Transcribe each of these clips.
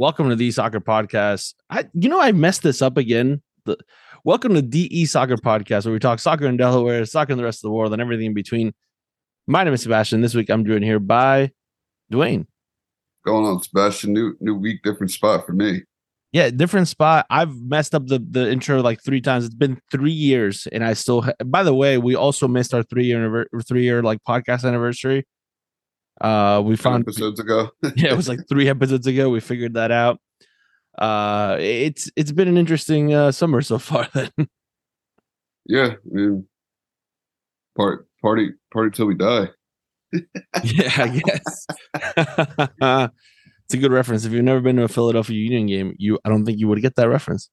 welcome to the Soccer Podcast. I, you know, I messed this up again. The, welcome to DE Soccer Podcast, where we talk soccer in Delaware, soccer in the rest of the world, and everything in between. My name is Sebastian. This week, I'm joined here by Dwayne. Going on, Sebastian. New new week, different spot for me. Yeah, different spot. I've messed up the the intro like three times. It's been three years, and I still. Ha- By the way, we also missed our three year three year like podcast anniversary. Uh, we found episodes ago. yeah, it was like three episodes ago. We figured that out. Uh, it's it's been an interesting uh, summer so far. Then, yeah, I mean, part party party till we die. yeah, I guess. it's a good reference. If you've never been to a Philadelphia Union game, you I don't think you would get that reference.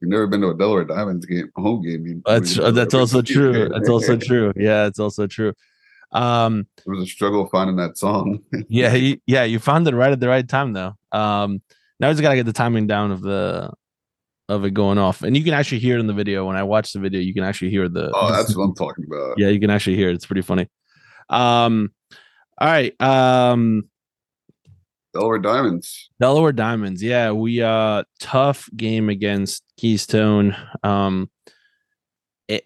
You've never been to a Delaware Diamonds game, home game. You, that's you that's also true. That's also true. Yeah, it's also true. Um, it was a struggle finding that song. yeah, you, yeah, you found it right at the right time though. Um, now we just gotta get the timing down of the of it going off, and you can actually hear it in the video. When I watch the video, you can actually hear the. Oh, that's what I'm talking about. Yeah, you can actually hear it. It's pretty funny. Um, all right. Um, Delaware Diamonds. Delaware Diamonds. Yeah, we uh tough game against Keystone. Um,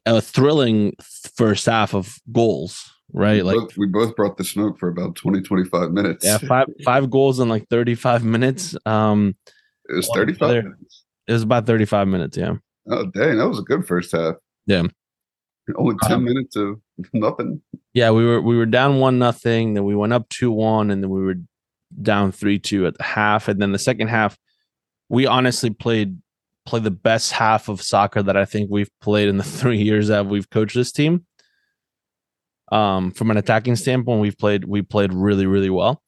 a thrilling first half of goals right? We like both, we both brought the smoke for about 20, 25 minutes. Yeah, five five goals in like 35 minutes. Um it was 35 minutes. It was about 35 minutes, yeah. Oh dang, that was a good first half. Yeah. Only 10 um, minutes of nothing. Yeah, we were we were down one nothing, then we went up two one, and then we were down three two at the half. And then the second half, we honestly played play the best half of soccer that I think we've played in the three years that we've coached this team. Um, from an attacking standpoint, we've played we played really really well.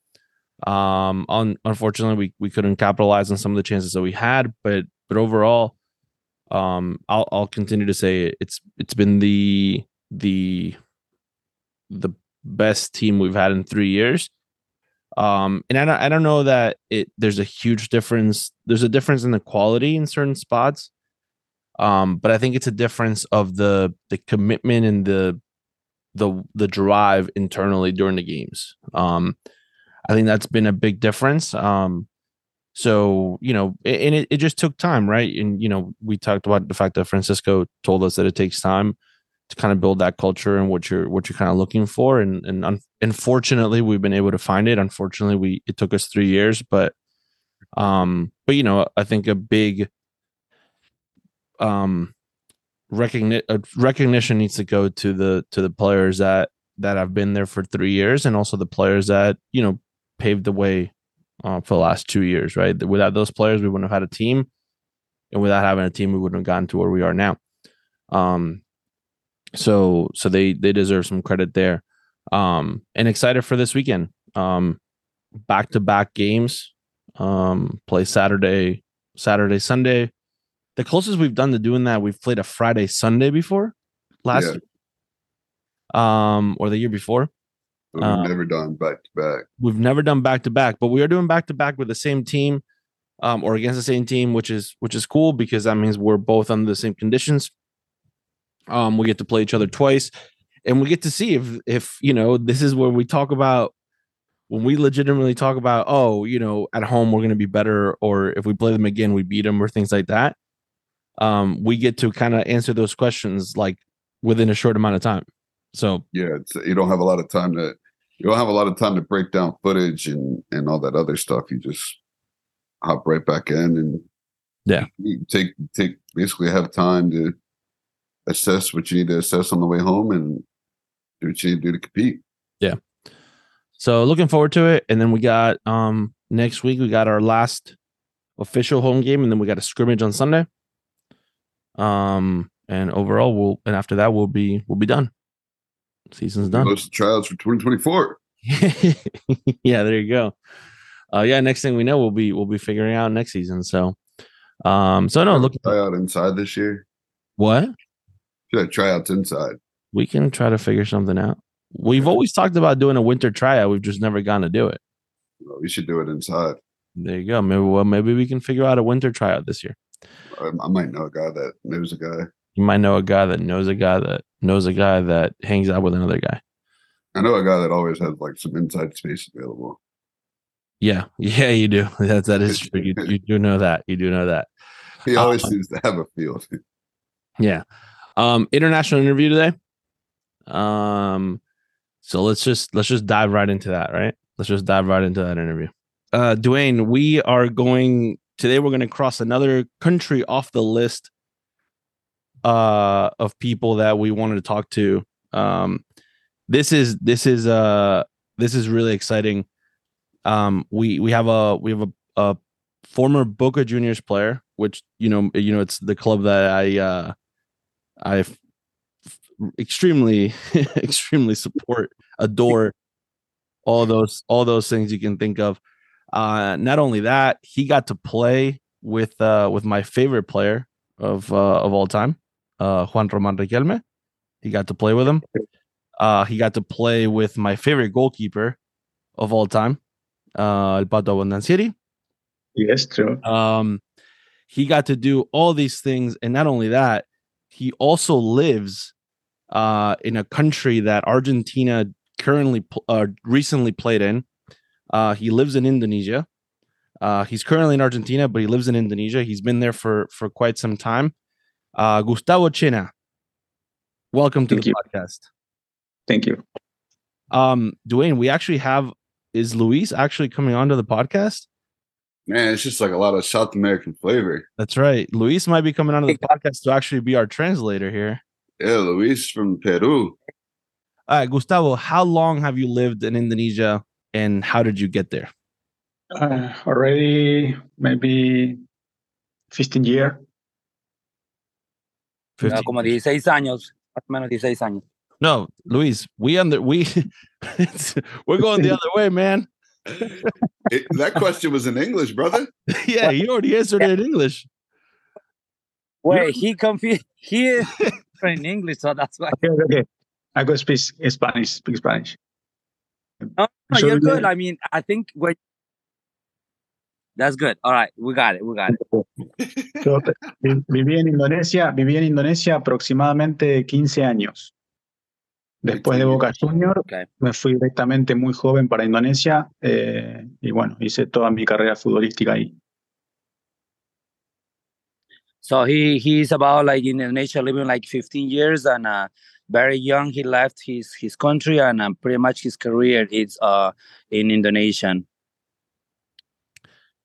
Um, un- unfortunately, we we couldn't capitalize on some of the chances that we had, but but overall, um, I'll I'll continue to say it's it's been the the the best team we've had in three years. Um, and I don't I don't know that it there's a huge difference. There's a difference in the quality in certain spots. Um, but I think it's a difference of the the commitment and the the the drive internally during the games. Um, I think that's been a big difference. Um, so you know, and it, it just took time, right? And you know, we talked about the fact that Francisco told us that it takes time to kind of build that culture and what you're what you're kind of looking for. And and un- unfortunately, we've been able to find it. Unfortunately, we it took us three years, but um, but you know, I think a big um recognition uh, recognition needs to go to the to the players that that have been there for three years and also the players that you know paved the way uh, for the last two years right? Without those players we wouldn't have had a team. And without having a team we wouldn't have gotten to where we are now. Um so so they they deserve some credit there. Um and excited for this weekend. Um back to back games. Um play saturday saturday sunday the closest we've done to doing that, we've played a Friday Sunday before last yeah. um or the year before. We've um, never done back to back. We've never done back to back, but we are doing back to back with the same team um or against the same team, which is which is cool because that means we're both under the same conditions. Um we get to play each other twice and we get to see if if you know this is where we talk about when we legitimately talk about oh you know at home we're going to be better or if we play them again we beat them or things like that um, we get to kind of answer those questions like within a short amount of time. So yeah, you don't have a lot of time to you don't have a lot of time to break down footage and and all that other stuff. You just hop right back in and yeah, take take basically have time to assess what you need to assess on the way home and do what you need to do to compete. Yeah. So looking forward to it. And then we got um next week we got our last official home game, and then we got a scrimmage on Sunday. Um, and overall, we'll and after that, we'll be we'll be done. Season's done. Most trials for 2024. yeah, there you go. Uh, yeah, next thing we know, we'll be we'll be figuring out next season. So, um, so no, look try out inside this year. What? Yeah, tryouts inside. We can try to figure something out. We've always talked about doing a winter tryout. We've just never gone to do it. Well, we should do it inside. There you go. Maybe well, maybe we can figure out a winter tryout this year. I might know a guy that knows a guy. You might know a guy that knows a guy that knows a guy that hangs out with another guy. I know a guy that always has like some inside space available. Yeah, yeah, you do. That that is true. You you do know that. You do know that. He always uh, seems to have a field. yeah. Um, international interview today. Um, so let's just let's just dive right into that. Right. Let's just dive right into that interview. Uh, Dwayne, we are going today. We're going to cross another country off the list uh of people that we wanted to talk to. Um, this is this is uh this is really exciting um, we we have a we have a, a former Boca Juniors player, which you know you know it's the club that I uh, I extremely extremely support, adore, all those all those things you can think of. Uh, not only that, he got to play with uh, with my favorite player of uh, of all time, uh, Juan Roman Riquelme. He got to play with him. Uh, he got to play with my favorite goalkeeper of all time, uh, El Pato Abbondanzieri. Yes, true. Um, he got to do all these things, and not only that, he also lives uh, in a country that Argentina currently uh, recently played in. Uh, he lives in Indonesia. Uh, he's currently in Argentina, but he lives in Indonesia. He's been there for for quite some time. Uh, Gustavo Chena, welcome to Thank the you. podcast. Thank you. Um, Dwayne, we actually have is Luis actually coming onto the podcast? Man, it's just like a lot of South American flavor. That's right. Luis might be coming onto the podcast to actually be our translator here. Yeah, Luis from Peru. All right, Gustavo, how long have you lived in Indonesia and how did you get there? Uh, already maybe 15 years. 15. como 16 años, más o menos 16 años. No, Luis, we under we we're going the other way, man. It, that question was in English, brother. yeah, he already answered it in English. Wait, he confused. He is in English, so that's why. Okay, okay. I go speak Spanish. Speak Spanish. No, no you're good. I mean, I think when That's good. All right, we got it. We got it. Yo viví en Indonesia, viví en Indonesia aproximadamente 15 años. Después de Boca Junior, me fui directamente muy joven para Indonesia eh, y bueno, hice toda mi carrera futbolística ahí. So he he's about like in Indonesia living like 15 years and uh, very young he left his his country and uh, pretty much his career is uh, in Indonesian.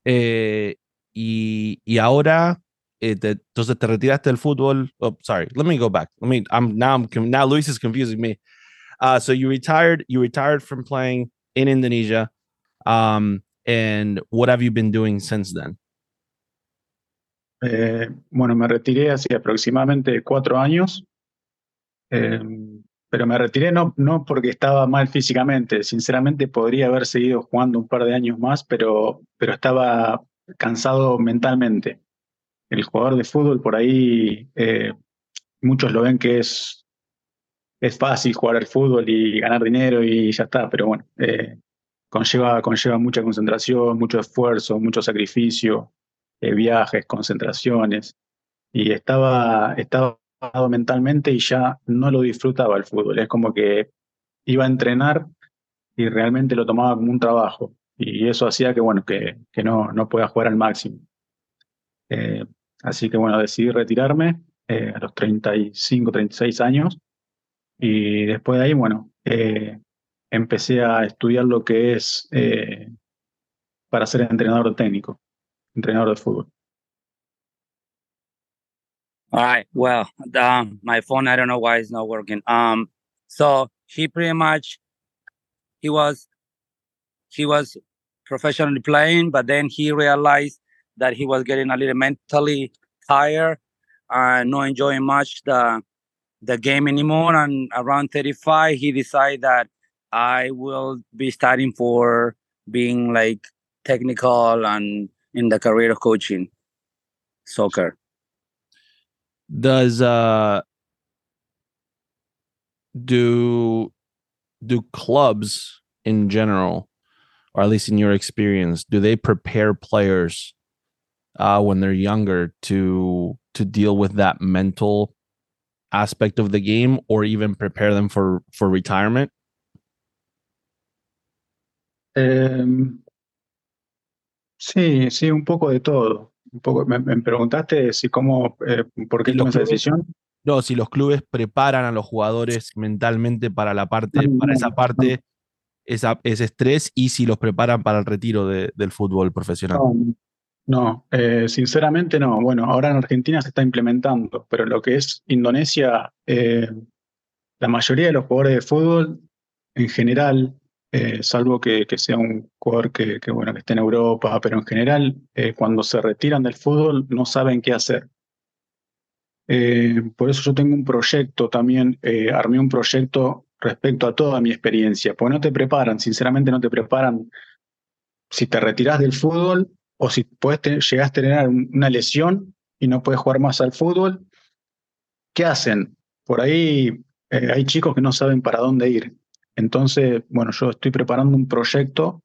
Eh, y, y ahora eh, te, entonces te retiraste del fútbol. Oh, sorry. Let me go back. Let me. I'm now. I'm now. Luis is confusing me. Uh, so you retired. You retired from playing in Indonesia. Um, and what have you been doing since then? Eh, bueno, me retiré hace aproximadamente cuatro años. Eh, pero me retiré no, no porque estaba mal físicamente. Sinceramente podría haber seguido jugando un par de años más, pero, pero estaba cansado mentalmente el jugador de fútbol por ahí, eh, muchos lo ven que es, es fácil jugar al fútbol y ganar dinero y ya está, pero bueno, eh, conlleva, conlleva mucha concentración, mucho esfuerzo, mucho sacrificio, eh, viajes, concentraciones, y estaba, estaba mentalmente y ya no lo disfrutaba el fútbol, es como que iba a entrenar y realmente lo tomaba como un trabajo, y eso hacía que, bueno, que, que no, no pueda jugar al máximo. Así que bueno, decidí retirarme eh, a los 35, 36 años y después de ahí, bueno, eh, empecé a estudiar lo que es eh, para ser entrenador técnico, entrenador de fútbol. All right. Well, um, my phone, I don't know why it's not working. Um, so he pretty much, he was, he was professionally playing, but then he realized that he was getting a little mentally tired and not enjoying much the the game anymore. And around 35, he decided that I will be starting for being like technical and in the career of coaching soccer. Does uh do do clubs in general, or at least in your experience, do they prepare players uh, when they're younger to to deal with that mental aspect of the game or even prepare them for for retirement um, Sí, sí, un poco de todo. Un poco, me, me preguntaste si cómo, eh, por qué tomé esa decisión. No, si los clubes preparan a los jugadores mentalmente para la parte, No, para no, esa no. parte, esa, ese estrés y si los preparan para el retiro de- del fútbol profesional. No, no, eh, sinceramente no. Bueno, ahora en Argentina se está implementando, pero lo que es Indonesia, eh, la mayoría de los jugadores de fútbol, en general, eh, salvo que, sea un jugador que, bueno, que esté en Europa, pero en general, eh, cuando se retiran del fútbol, no saben qué hacer. Eh, por eso yo tengo un proyecto también, armé un proyecto respecto a toda mi experiencia, porque no te preparan, sinceramente no te preparan si te retirás del fútbol o si puedes a tener un- una lesión y no puedes jugar más al fútbol, ¿qué hacen? Por ahí hay chicos que no saben para dónde ir. Entonces, bueno, yo estoy preparando un proyecto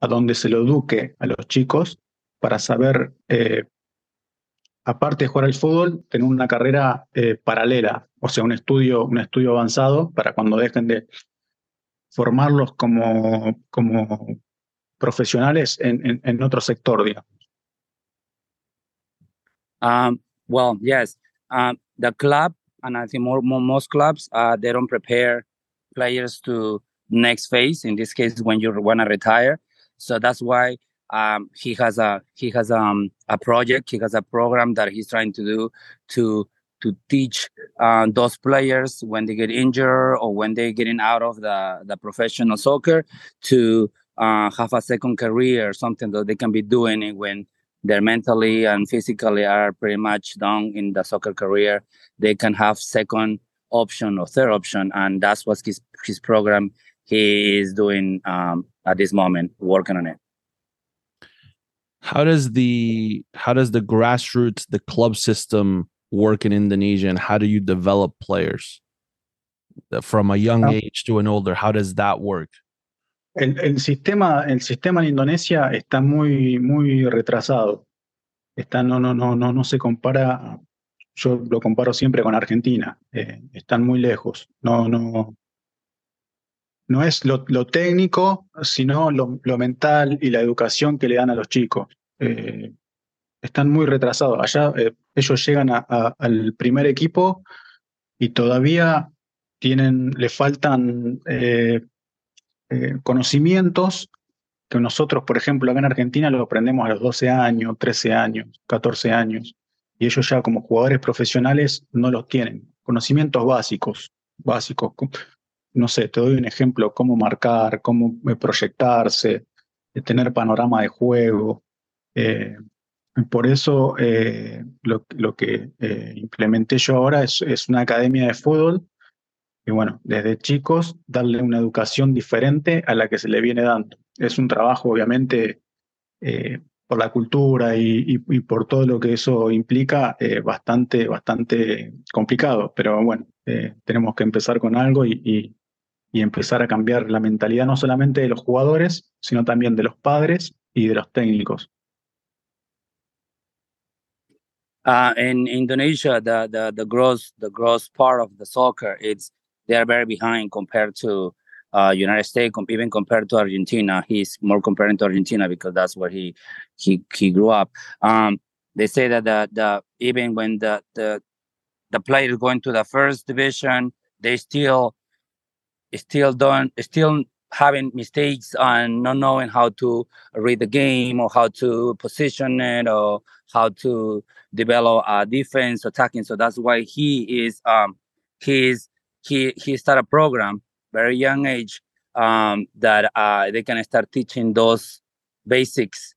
a donde se lo eduque a los chicos para saber, eh, aparte de jugar al fútbol, tener una carrera eh, paralela, o sea, un estudio, un estudio avanzado para cuando dejen de formarlos como, como profesionales en, en, otro sector, digamos. Um, well, yes. Um, the club, and I think most clubs, uh, they don't prepare players to next phase. In this case, when you want to retire, so that's why um, he has a he has um, a project. He has a program that he's trying to do to to teach uh, those players when they get injured or when they're getting out of the the professional soccer to uh, have a second career, something that they can be doing when they're mentally and physically are pretty much done in the soccer career, they can have second option or third option, and that's what his his program he is doing um, at this moment, working on it. How does the how does the grassroots, the club system work in Indonesia, and how do you develop players Uh, from a young Ah. age to an older? How does that work? El, el sistema, el sistema en Indonesia está muy, muy retrasado. Está, no, no, no, no, no se compara. Yo lo comparo siempre con Argentina. eh, están muy lejos. No, no, no es lo, técnico, sino lo, mental y la educación que le dan a los chicos. Eh, están muy retrasados. Allá eh, ellos llegan al primer equipo y todavía tienen, le faltan conocimientos que nosotros, por ejemplo, acá en Argentina lo aprendemos a los 12 años, 13 años, 14 años, y ellos ya como jugadores profesionales no los tienen. Conocimientos básicos, básicos. co- No sé, te doy un ejemplo, cómo marcar, cómo eh, proyectarse, eh, tener panorama de juego. Eh, por eso lo, lo que implementé yo ahora es, es una academia de fútbol y bueno, desde chicos darle una educación diferente a la que se le viene dando. Es un trabajo, obviamente, por la cultura y, y- y por todo lo que eso implica, eh, bastante, bastante complicado. Pero bueno, eh, tenemos que empezar con algo y, y- empezar a cambiar la mentalidad no solamente de los jugadores, sino también de los padres y de los técnicos. Uh, in Indonesia, the, the the gross the gross part of the soccer, it's they are very behind compared to uh, United States, even compared to Argentina. He's more comparing to Argentina because that's where he he he grew up. Um, they say that the the even when the the the players going to the first division, they still still don't still having mistakes and not knowing how to read the game or how to position it or how to develop a defense attacking. So that's why he is um he's he he started a program very young age um that uh they can start teaching those basics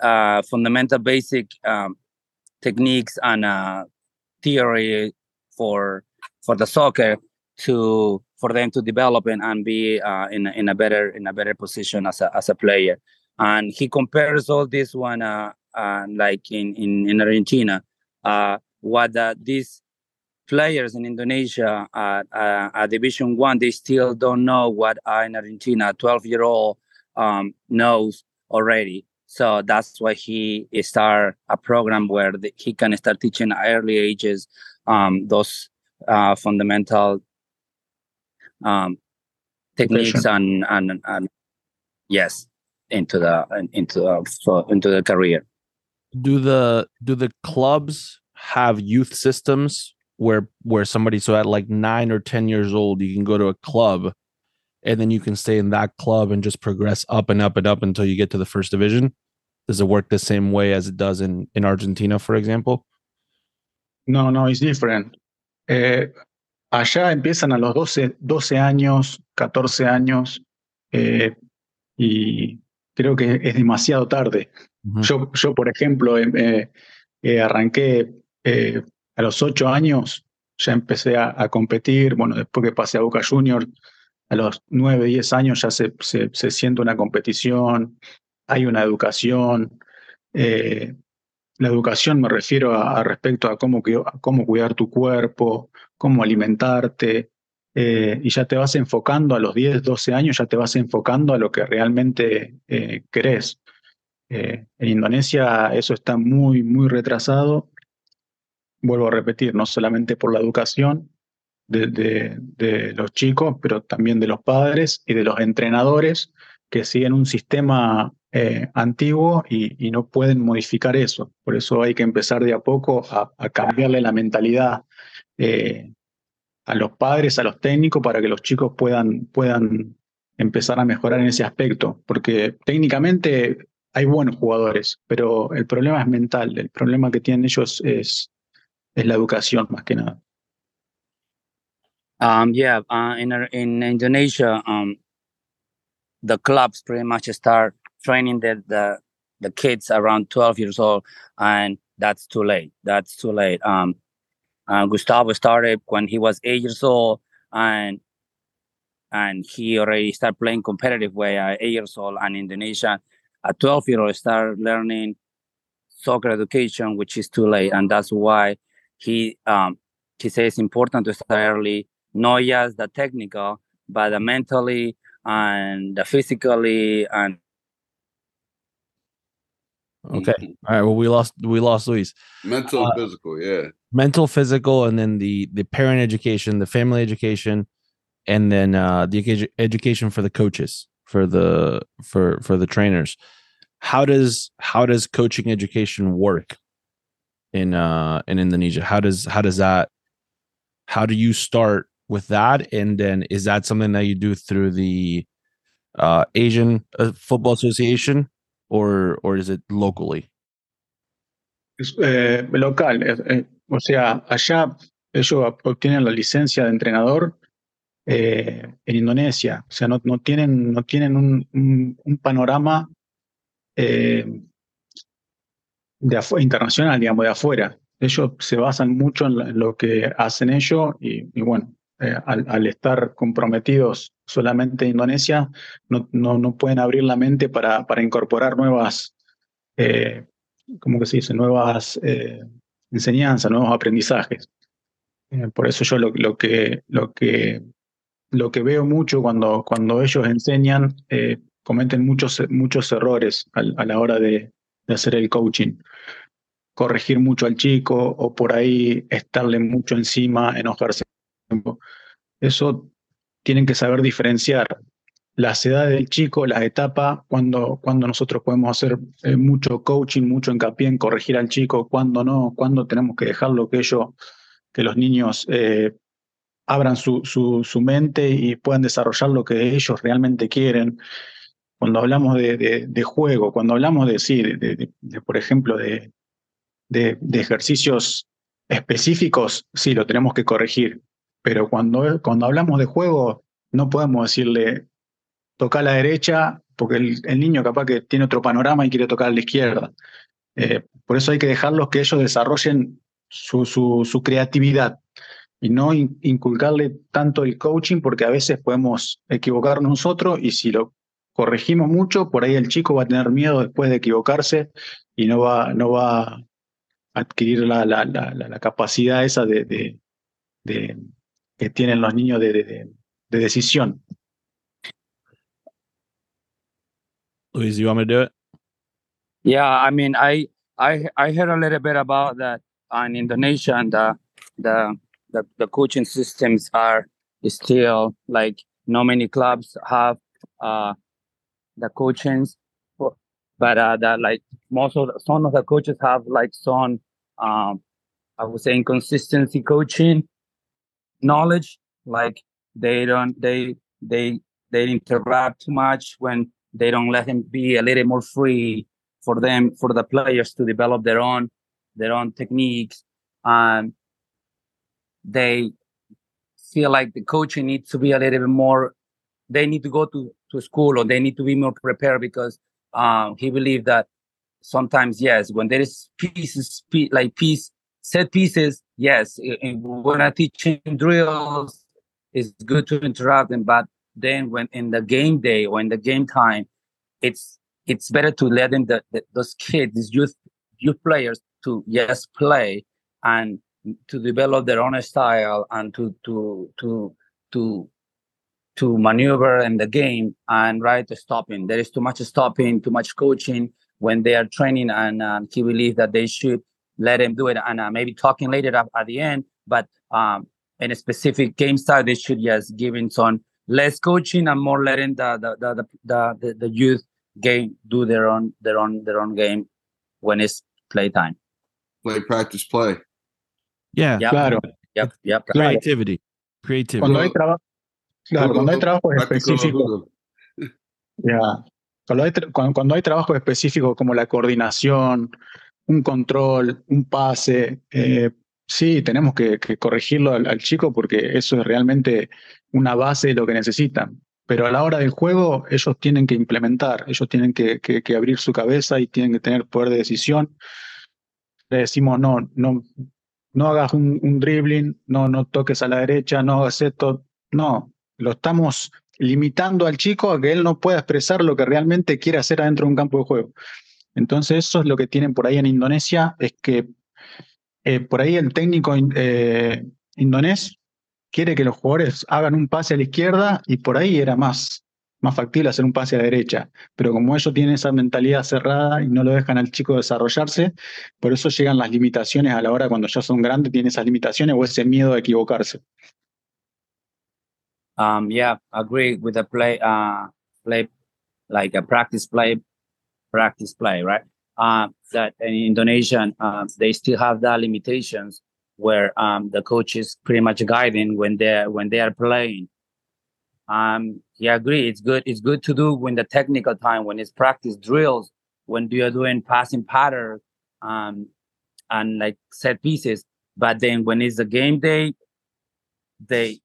uh fundamental basic um techniques and uh theory for for the soccer to for them to develop and, and be uh, in in a better in a better position as a as a player. And he compares all this one uh, uh, like in in, in Argentina, uh, what uh, these players in Indonesia at, uh, at Division One they still don't know what uh, in Argentina a 12 year old um, knows already. So that's why he start a program where the, he can start teaching at early ages um, those uh, fundamental um, techniques and, and and yes into the into so into the career. Do the do the clubs have youth systems where where somebody so at like nine or ten years old you can go to a club and then you can stay in that club and just progress up and up and up until you get to the first division? Does it work the same way as it does in in Argentina, for example? No, no, it's different. Eh, allá empiezan a los 12, 12 años, 14 años, eh, y creo que es demasiado tarde. Ujú. Yo, yo, por ejemplo, eh, eh, arranqué eh, a los 8 años, ya empecé a, competir, bueno, después que pasé a Boca Juniors, a los 9, 10 años ya se, se, siente una competición, hay una educación. eh, la educación me refiero a, respecto a cómo, cómo cuidar tu cuerpo, cómo alimentarte, eh, y ya te vas enfocando a los 10, 12 años, ya te vas enfocando a lo que realmente eh, querés. Eh, en Indonesia eso está muy, muy retrasado. Vuelvo a repetir, no solamente por la educación de, los chicos, pero también de los padres y de los entrenadores que siguen un sistema eh, antiguo y, no pueden modificar eso. Por eso hay que empezar de a poco a, a cambiarle la mentalidad eh, a los padres, a los técnicos, para que los chicos puedan, puedan empezar a mejorar en ese aspecto. Porque técnicamente hay buenos jugadores, pero el problema es mental. El problema que tienen ellos es, es la educación más que nada. Um, yeah, uh, in in Indonesia, um, the clubs pretty much start training the, the the kids around 12 years old, and that's too late. That's too late. Um, uh, Gustavo started when he was eight years old, and and he already started playing competitive way at eight years old. And Indonesia, at 12 year old, start learning soccer education, which is too late, and that's why he um, he says it's important to start early, not just the technical, but the mentally and the physically and Okay. All right. Well, we lost we lost Luis. Mental, Uh, physical, yeah. Mental, physical, and then the the parent education, the family education, and then uh the edu- education for the coaches, for the for for the trainers. How does how does coaching education work in uh in Indonesia? How does how does that how do you start with that and then is that something that you do through the uh Asian uh, Football Association or or is it locally? Es, eh, local, eh, eh, o sea, allá ellos obtienen la licencia de entrenador eh, en Indonesia, o sea, no, no tienen, no tienen un, un- un panorama eh, de internacional, digamos, de afuera. Ellos se basan mucho en, lo que hacen ellos y, bueno, eh, al, estar comprometidos solamente en Indonesia, no, no, no pueden abrir la mente para, para incorporar nuevas, eh, ¿cómo que se dice? Nuevas eh, enseñanzas, nuevos aprendizajes. Por eso yo lo, lo que, lo, que, lo que veo mucho cuando, cuando ellos enseñan, cometen muchos, muchos errores a, la hora de, hacer el coaching. Corregir mucho al chico o por ahí estarle mucho encima, enojarse. Eso tienen que saber diferenciar las edades del chico, las etapas, cuando, cuando nosotros podemos hacer eh, mucho coaching, mucho hincapié en corregir al chico, cuando no, cuando tenemos que dejarlo que ellos, que los niños eh, abran su, su, su mente y puedan desarrollar lo que ellos realmente quieren. Cuando hablamos de, de- de juego, cuando hablamos de, sí, de, por ejemplo, de, ejercicios específicos, sí, lo tenemos que corregir. Pero cuando, cuando hablamos de juego, no podemos decirle, toca a la derecha, porque el, niño capaz que tiene otro panorama y quiere tocar a la izquierda. Eh, por eso hay que dejarlos que ellos desarrollen su, su, su creatividad y no in- inculcarle tanto el coaching, porque a veces podemos equivocarnos nosotros y si lo corregimos mucho, por ahí el chico va a tener miedo después de equivocarse y no va, no va a adquirir la, la, la, la- la capacidad esa de, de, de- que tienen los niños de, de, de- de decisión. Luis, you want me to do it? Yeah, I mean, I I I heard a little bit about that on Indonesia, and the the the, the coaching systems are still like not many clubs have uh the coachings, but uh, that like most of the, some of the coaches have like some um, I would say inconsistency coaching knowledge. Like they don't they they they interact too much when they don't let him be a little more free for them for the players to develop their own their own techniques and they feel like the coaching needs to be a little bit more they need to go to, to school or they need to be more prepared because um, he believed that sometimes yes when there is pieces like piece set pieces yes when i teach drills it's good to interrupt them but then when in the game day or in the game time it's it's better to let them the, the, those kids these youth youth players to yes play and to develop their own style and to to to to to maneuver in the game and right to stopping there is too much stopping too much coaching when they are training and um, he believes that they should let him do it. And uh, maybe talking later at, at, the end but um, in a specific game style they should just give in some less coaching and more letting the the the the, the, the youth game do their own their own their own game when it's playtime. Play practice play. Yeah yep. claro yep yep creativity. Creativity. Cuando hay trabajo claro cuando hay trabajo específico yeah. cuando, hay cuando, hay trabajo específico como la coordinación un control un pase eh, sí tenemos que, que corregirlo al, al, chico porque eso es realmente una base de lo que necesitan pero a la hora del juego ellos tienen que implementar, ellos tienen que, que, que, abrir su cabeza y tienen que tener poder de decisión. Le decimos, no, no, no hagas un, un dribbling, no, no toques a la derecha, no hagas esto. No, lo estamos limitando al chico a que él no pueda expresar lo que realmente quiere hacer adentro de un campo de juego. Entonces eso es lo que tienen por ahí en Indonesia, es que eh, por ahí el técnico eh, indonés quiere que los jugadores hagan un pase a la izquierda y por ahí era más, más factible hacer un pase a la derecha. Pero como ellos tienen esa mentalidad cerrada y no lo dejan al chico desarrollarse, por eso llegan las limitaciones a la hora cuando ya son grandes, tienen esas limitaciones o ese miedo a equivocarse. Um, yeah, agree with the play, uh, play like a practice play, practice play, right? Uh, that in Indonesian, uh, they still have that limitations where um, the coach is pretty much guiding when they're when they are playing. Um, yeah, agree. It's good. It's good to do when the technical time, when it's practice drills, when you are doing passing patterns, um, and like set pieces. But then when it's a game day, they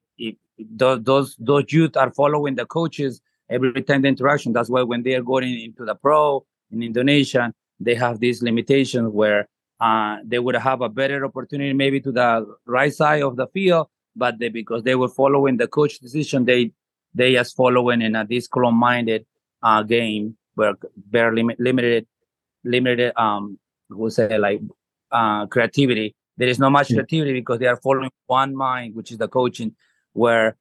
those those those youth are following the coaches every time the interaction. That's why when they are going into the pro in Indonesia, they have these limitations where uh, they would have a better opportunity maybe to the right side of the field, but they, because they were following the coach decision, they they just following in a this minded uh, game where very lim- limited limited um we say like uh creativity. There is not much creativity because they are following one mind, which is the coaching, where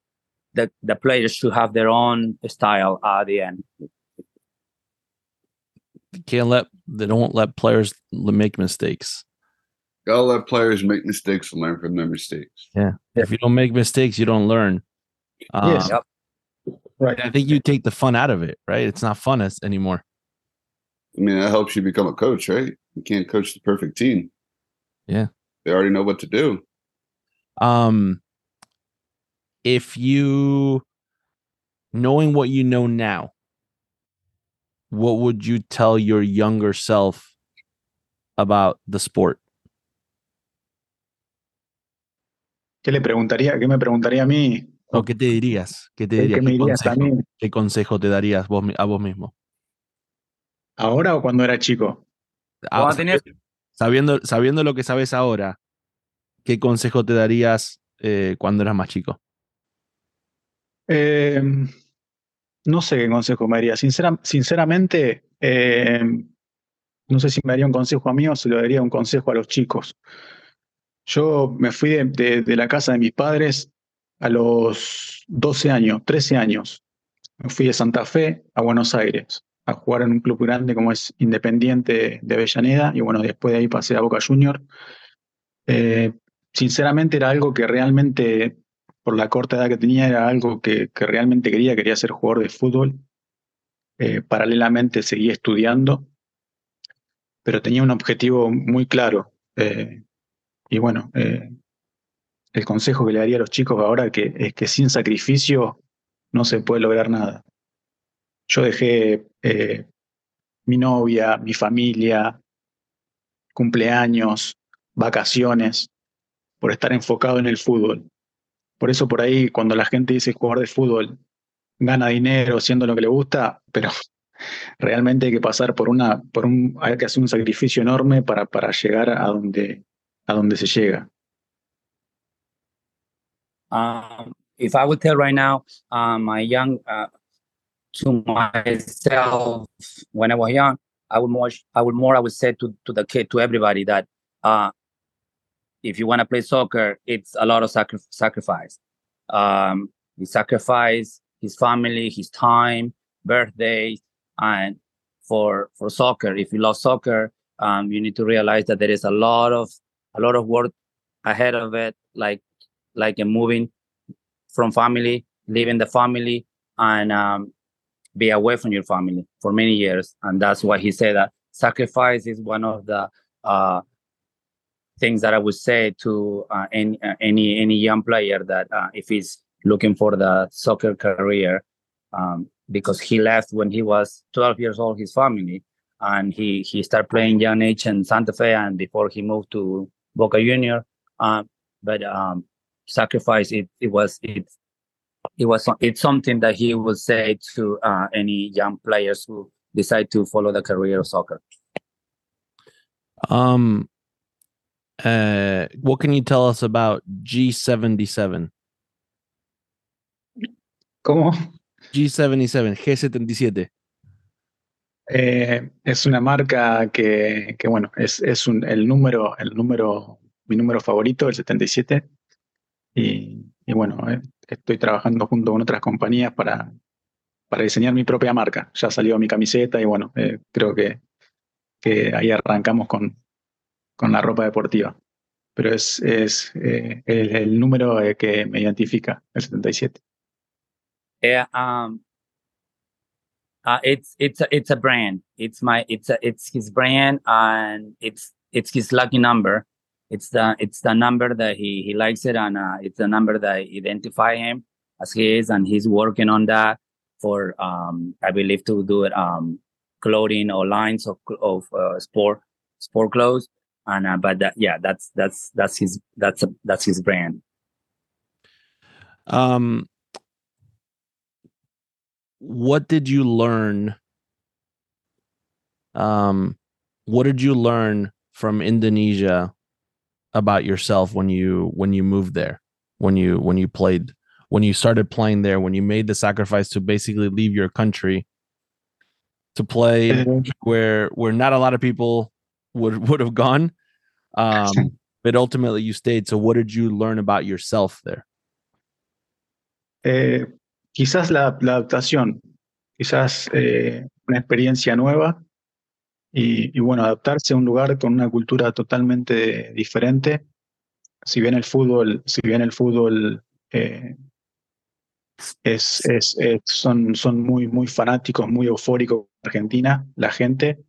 the the players should have their own style at the end can't let they don't let players make mistakes. Gotta let players make mistakes and learn from their mistakes. Yeah. If you don't make mistakes, you don't learn. Um, yes. Yep. Right. I think you take the fun out of it, right? It's not fun as, anymore. I mean, that helps you become a coach, right? You can't coach the perfect team. Yeah. They already know what to do. Um if you knowing what you know now, what would you tell your younger self about the sport? ¿Qué le preguntaría? ¿Qué me preguntaría a mí? ¿O qué te dirías? ¿Qué te dirías? ¿Qué, me dirías consejo, a mí? ¿Qué consejo te darías vos, a vos mismo? ¿Ahora o cuando era chico? Ah, sabiendo, sabiendo lo que sabes ahora, ¿qué consejo te darías eh, cuando eras más chico? Eh, no sé qué consejo me. Sincera, sinceramente, eh, no sé si me daría un consejo a mí o se lo daría un consejo a los chicos. Yo me fui de, la casa de mis padres a los 12 años, 13 años. Me fui de Santa Fe a Buenos Aires a jugar en un club grande como es Independiente de Avellaneda y bueno, después de ahí pasé a Boca Junior. Eh, sinceramente era algo que realmente por la corta edad que tenía, era algo que, realmente quería, quería ser jugador de fútbol. Eh, paralelamente seguí estudiando pero tenía un objetivo muy claro. Eh, y bueno, eh, el consejo que le daría a los chicos ahora que, es que sin sacrificio no se puede lograr nada. Yo dejé mi novia, mi familia, cumpleaños, vacaciones, por estar enfocado en el fútbol. Por eso por ahí cuando la gente dice jugador de fútbol gana dinero siendo lo que le gusta, pero realmente hay que pasar por una, por un, hay que hacer un sacrificio enorme para, para llegar a donde, a donde se llega. Um, if I would tell right now, um, my young uh, to myself when I was young, I would more, I would more, I would say to to the kid, to everybody that uh, if you want to play soccer, it's a lot of sacri- sacrifice. Um, he sacrifice his family, his time, birthdays, and for for soccer. If you love soccer, um, you need to realize that there is a lot of a lot of work ahead of it, like like moving from family, leaving the family, and um, be away from your family for many years. And that's why he said that sacrifice is one of the uh, things that I would say to uh, any uh, any any young player that uh, if he's looking for the soccer career, um, because he left when he was 12 years old, his family, and he he started playing young age in Santa Fe, and before he moved to Boca Junior. Um, but um, sacrifice it it was it it was it's something that he would say to uh, any young players who decide to follow the career of soccer. Um, uh, what can you tell us about G77? ¿Cómo? G77, G77. Eh, es una marca que, que bueno, es, es un, el número, el número, mi número favorito, el 77. Y, y bueno, eh, estoy trabajando junto con otras compañías para, para diseñar mi propia marca. Ya salió mi camiseta y bueno, eh, creo que, que ahí arrancamos con, con la ropa deportiva. Pero es, es eh, el, el, número eh, que me identifica, el 77. Yeah, um, uh, it's it's a, it's a brand. It's my it's a, it's his brand and it's it's his lucky number. It's the it's the number that he he likes it and uh, it's the number that identify him as he is and he's working on that for um I believe to do it um clothing or lines of of uh, sport sport clothes and uh, but that yeah that's that's that's his that's a, that's his brand. Um what did you learn um what did you learn from Indonesia about yourself when you when you moved there when you when you played when you started playing there when you made the sacrifice to basically leave your country to play mm-hmm. where where not a lot of people would would have gone. Um but ultimately you stayed. So what did you learn about yourself there eh, quizás la, la adaptación quizás eh, una experiencia nueva y, y, bueno, adaptarse a un lugar con una cultura totalmente diferente. Si bien el fútbol, si bien el fútbol eh, es, es, es, son, son muy, muy fanáticos, muy eufóricos en Argentina, la gente,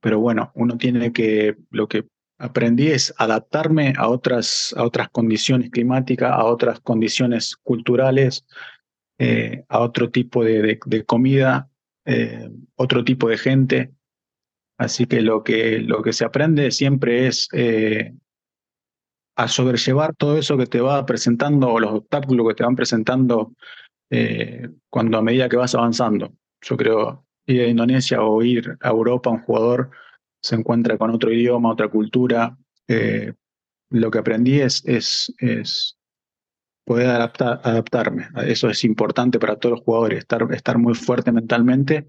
pero bueno, uno tiene que, lo que aprendí es adaptarme a otras, a otras condiciones climáticas, a otras condiciones culturales, eh, a otro tipo de, de, comida, eh, otro tipo de gente. Así que lo que, lo que se aprende siempre es eh, a sobrellevar todo eso que te va presentando o los obstáculos que te van presentando cuando a medida que vas avanzando. Yo creo ir a Indonesia o ir a Europa, un jugador se encuentra con otro idioma, otra cultura. Eh, lo que aprendí es, es, es poder adaptar, adaptarme. Eso es importante para todos los jugadores, estar, estar muy fuerte mentalmente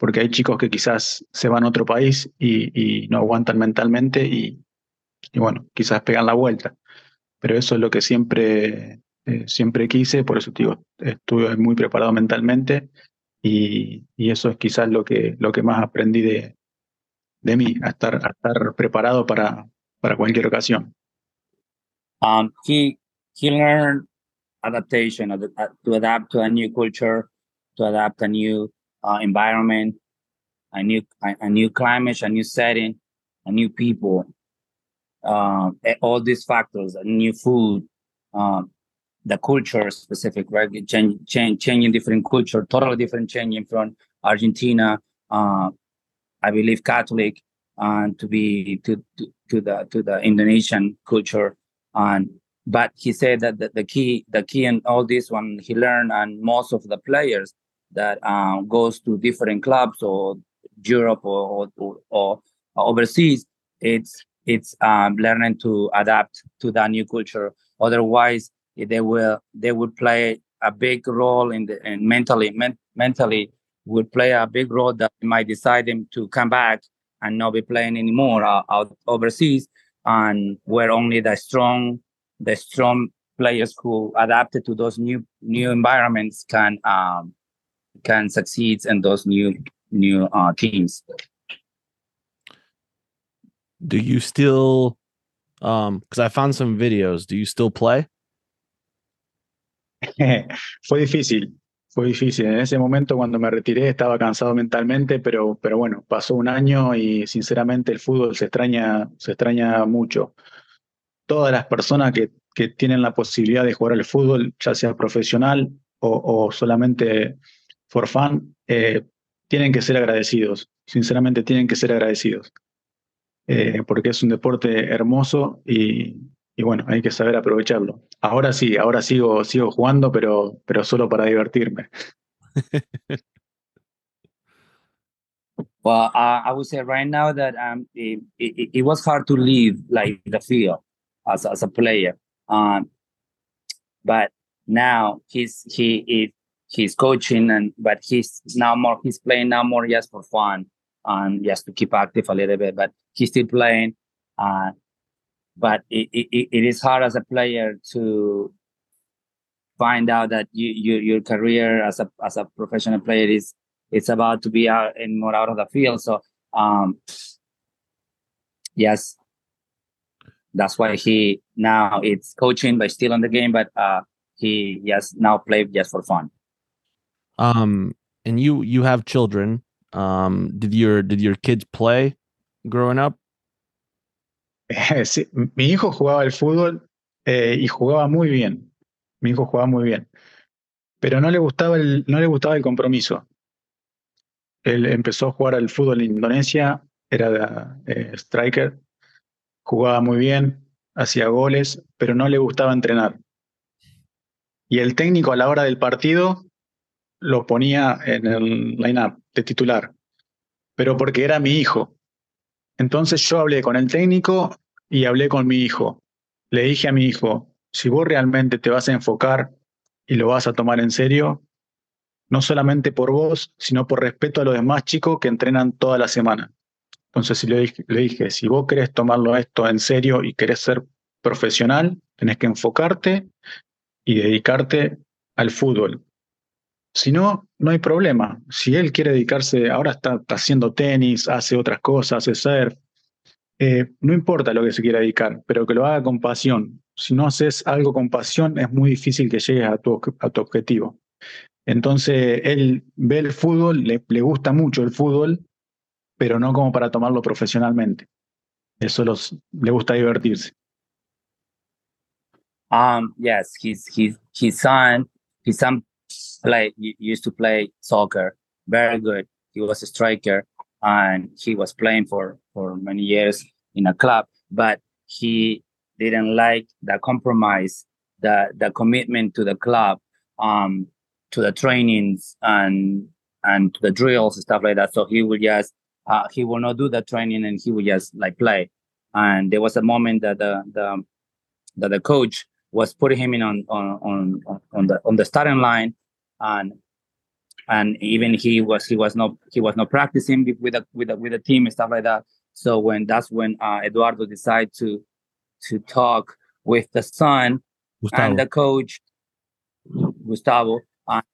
porque hay chicos que quizás se van a otro país y, no aguantan mentalmente y, y, bueno, quizás pegan la vuelta. Pero eso es lo que siempre, eh, siempre quise, por eso digo, estuve muy preparado mentalmente y, y, eso es quizás lo que, lo que más aprendí de, de mí, a estar, a estar preparado para, para cualquier ocasión. Um, he, he learned adaptation, to adapt to a new culture, to adapt a new uh, environment, a new a, a, new climate, a new setting. A new people, uh, all these factors, a new food, um, the culture specific, right? Change, change, changing different culture, totally different changing from Argentina, uh, I believe Catholic, and to be to, to, to the to the Indonesian culture. And but he said that the, the key the key in all this one he learned and most of the players that um, goes to different clubs or Europe or, or, or overseas, it's it's um, learning to adapt to that new culture. Otherwise, they will they would play a big role in the and mentally men, mentally would play a big role that might decide them to come back and not be playing anymore uh, out overseas and where only the strong the strong players who adapted to those new new environments can um, can succeed in those new new uh, teams. Do you still um because I found some videos, do you still play? fue difícil, fue difícil. En ese momento cuando me retiré estaba cansado mentalmente, pero, pero bueno, pasó un año y sinceramente el fútbol se extraña, se extraña mucho. Todas las personas que, que tienen la posibilidad de jugar al fútbol, ya sea profesional o, solamente for fun, eh, tienen que ser agradecidos. Sinceramente tienen que ser agradecidos. Eh, porque es un deporte hermoso y, y bueno, hay que saber aprovecharlo. Ahora sí, ahora sigo, sigo jugando, pero, pero solo para divertirme. well, uh, I would say right now that um, it, it, it, was hard to leave like the field as, as a player. Um, but now he's he he's coaching and but he's now more he's playing now more just for fun and just to keep active a little bit. But he's still playing. Uh, but it, it, it is hard as a player to find out that you, you your career as a as a professional player is it's about to be out and more out of the field. So um yes, that's why he now it's coaching but still on the game, but uh he yes now play just for fun. Um and you you have children. Um did your did your kids play growing up? Mi hijo jugaba al fútbol eh, y jugaba muy bien. Mi hijo jugaba muy bien. Pero no le gustaba el, no le gustaba el compromiso. Él empezó a jugar al fútbol en Indonesia, era eh, striker, jugaba muy bien, hacía goles, pero no le gustaba entrenar. Y el técnico a la hora del partido lo ponía en el line-up de titular, pero porque era mi hijo. Entonces yo hablé con el técnico y hablé con mi hijo. Le dije a mi hijo, si vos realmente te vas a enfocar y lo vas a tomar en serio, no solamente por vos, sino por respeto a los demás chicos que entrenan toda la semana. Entonces le dije, le dije, si vos querés tomarlo esto en serio y querés ser profesional, tenés que enfocarte y dedicarte al fútbol. Si no, no hay problema. Si él quiere dedicarse, ahora está, haciendo tenis, hace otras cosas, hace surf, eh, no importa lo que se quiera dedicar, pero que lo haga con pasión. Si no haces algo con pasión, es muy difícil que llegues a tu, objetivo. Entonces, él ve el fútbol, le, gusta mucho el fútbol, pero no como para tomarlo profesionalmente. Eso le gusta divertirse. Um, yes, his, his, his son, his son play used to play soccer very good. He was a striker and he was playing for for many years in a club but he didn't like the compromise the the commitment to the club um to the trainings and and to the drills and stuff like that. So he would just uh, he will not do the training and he would just like play. And there was a moment that the the that the coach was putting him in on on on, on the on the starting line and and even he was he was not he was not practicing with a with a with a team and stuff like that. So when that's when uh, Eduardo decided to to talk with the son Gustavo. and the coach Gustavo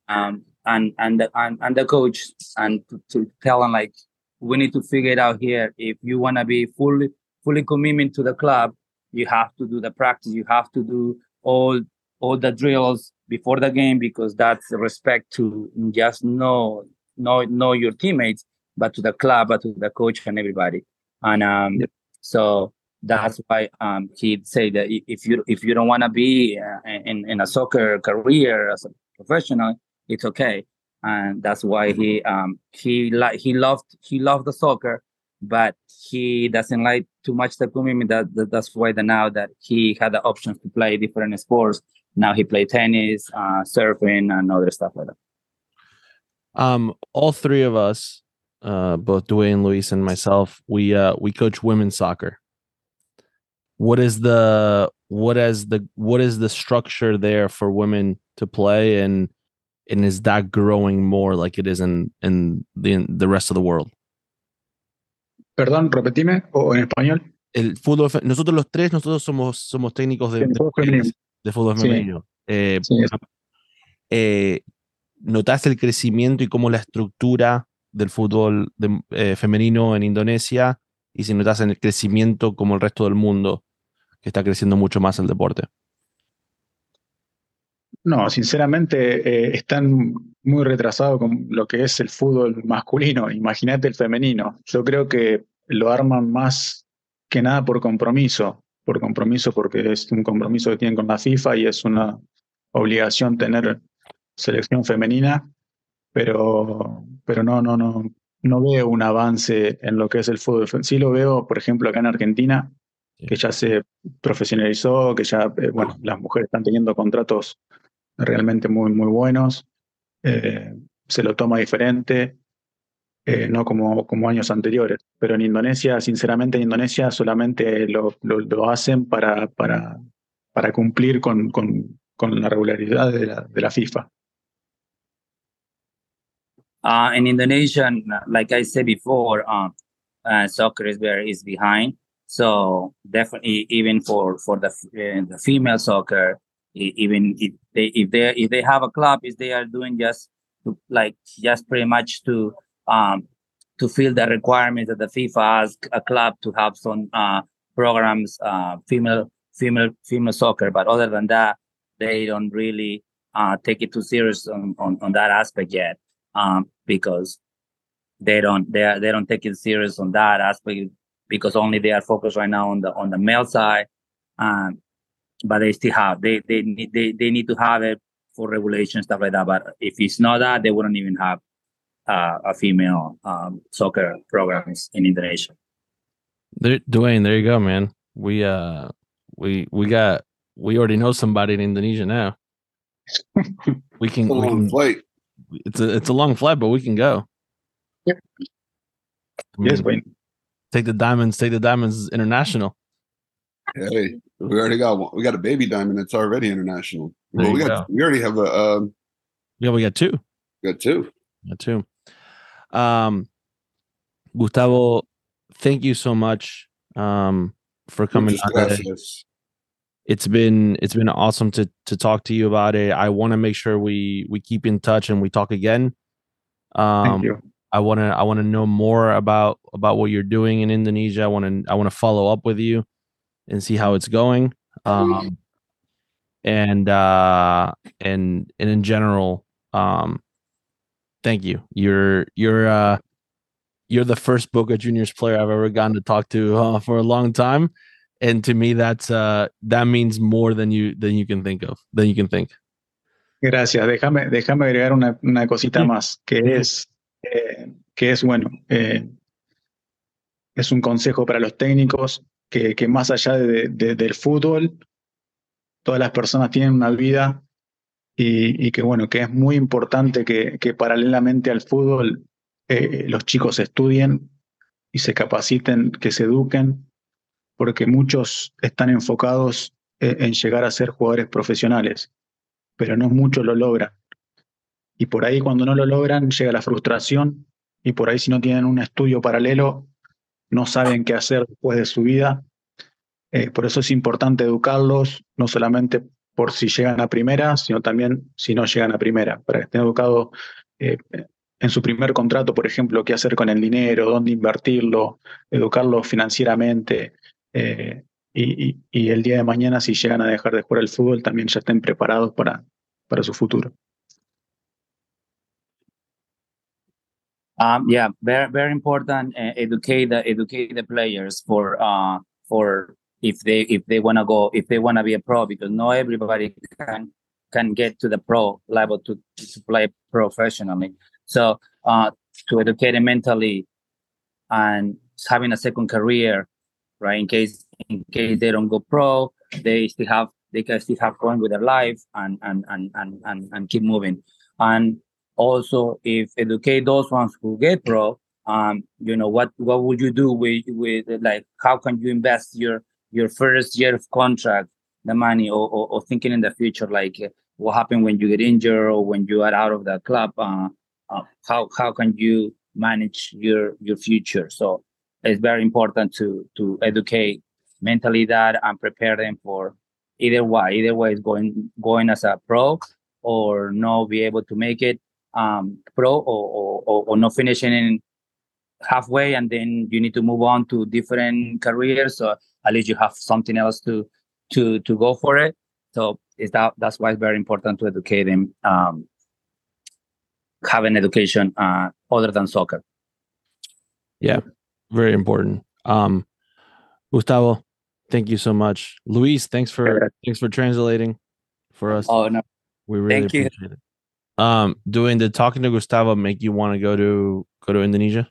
um, and and the and, and the coach and to, to, tell him like we need to figure it out here. If you want to be fully fully commitment to the club, you have to do the practice. You have to do all all the drills before the game because that's respect to just know know know your teammates, but to the club, but to the coach and everybody. And um. So that's why um, he'd say that if you if you don't want to be uh, in in a soccer career as a professional, it's okay, and that's why he um he like he loved he loved the soccer, but he doesn't like too much the commitment. That, that that's why the now that he had the options to play different sports. Now he play tennis, uh, surfing, and other stuff like that. Um, all three of us, uh, both Dwayne, Luis, and myself, we uh we coach women's soccer. What is the what is the what is the structure there for women to play and and is that growing more like it is in in the in the rest of the world? Perdón, repetime o en español. El fútbol, nosotros los tres, nosotros somos somos técnicos de, El de fútbol femenino. Sí. Eh, Sí, eh, ¿Notaste el crecimiento y cómo la estructura del fútbol de- eh, femenino en Indonesia? Y si notas el crecimiento como el resto del mundo, que está creciendo mucho más el deporte. No, sinceramente eh, están muy retrasados con lo que es el fútbol masculino. Imagínate el femenino. Yo creo que lo arman más que nada por compromiso, por compromiso porque es un compromiso que tienen con la FIFA y es una obligación tener selección femenina, pero, pero no, no, no, no veo un avance en lo que es el fútbol. Sí lo veo, por ejemplo, acá en Argentina, que ya se profesionalizó, que ya, eh, bueno, las mujeres están teniendo contratos realmente muy, muy buenos. Eh, se lo toma diferente, eh, no como, como años anteriores. Pero en Indonesia, sinceramente, en Indonesia solamente lo, lo, hacen para, para, para cumplir con, con, con la regularidad de la, de la FIFA. Uh, in Indonesia, like I said before, um, uh, soccer is very is behind. So definitely, even for for the uh, the female soccer, e- even if they if they if they have a club, is they are doing just like just pretty much to um to fill the requirements that the FIFA asks a club to have some uh programs uh female female female soccer. But other than that, they don't really uh take it too serious on on, on that aspect yet um, because they don't they are, they don't take it serious on that aspect because only they are focused right now on the on the male side, um, but they still have they they need they, they need to have it for regulation stuff like that. But if it's not that, they wouldn't even have uh, a female um, soccer programs in Indonesia. There, Dwayne, there you go, man. We uh we we got we already know somebody in Indonesia now. We can, It's a long can flight. it's a it's a long flight, but we can go. Yep. I Yes, mean, Wayne. take the diamonds, take the diamonds international. Hey, we already got one. We got a baby diamond that's already international. There Well, we got we already have a um, Yeah, we got two. we got two. Got two. Um Gustavo, thank you so much um for coming it's been it's been awesome to to talk to you about it. I want to make sure we we keep in touch and we talk again. Thank Um, you. I want to I want to know more about about what you're doing in Indonesia. I want to I want to follow up with you and see how it's going. Um, and uh, and and in general, um, thank you. You're you're uh, you're the first Boca Juniors player I've ever gotten to talk to uh, for a long time, and to me, that's uh, that means more than you than you can think of than you can think. Gracias. Déjame, déjame agregar una, una cosita más, que es, eh, que es bueno, eh, es un consejo para los técnicos que, que más allá de- de- del fútbol, todas las personas tienen una vida y, que bueno, que es muy importante que, que paralelamente al fútbol eh, los chicos estudien y se capaciten, que se eduquen, porque muchos están enfocados eh, en llegar a ser jugadores profesionales pero no muchos lo logran. Y por ahí cuando no lo logran llega la frustración y por ahí si no tienen un estudio paralelo no saben qué hacer después de su vida. Eh, por eso es importante educarlos, no solamente por si llegan a primera, sino también si no llegan a primera, para que estén educados eh, en su primer contrato, por ejemplo, qué hacer con el dinero, dónde invertirlo, educarlos financieramente. eh, y, el día de mañana, si llegan a dejar de jugar el fútbol, también ya estén preparados para, para su futuro. Um, yeah, very very important. Uh, educate educate the players for uh for if they if they want to go if they want to be a pro because not everybody can can get to the pro level to to play professionally. So uh, to educate them mentally and having a second career, right? In case in case they don't go pro, they still have they can still have fun with their life and and and and and, and keep moving. And also, if educate those ones who get pro, um, you know what what would you do with with like how can you invest your your first year of contract the money or, or, or thinking in the future like what happened when you get injured or when you are out of the club uh, uh, how how can you manage your your future? So it's very important to to educate mentally that and prepare them for either way either way is going going as a pro or not be able to make it um, pro or, or, or not finishing in halfway and then you need to move on to different careers. So at least you have something else to to to go for it so is that that's why it's very important to educate them um, have an education uh, other than soccer Yeah, very important. Um, Gustavo, thank you so much. Luis, thanks for thanks for translating for us. oh no we really thank you. appreciate it. Um, doing the talking to Gustavo make you want to go to go to Indonesia?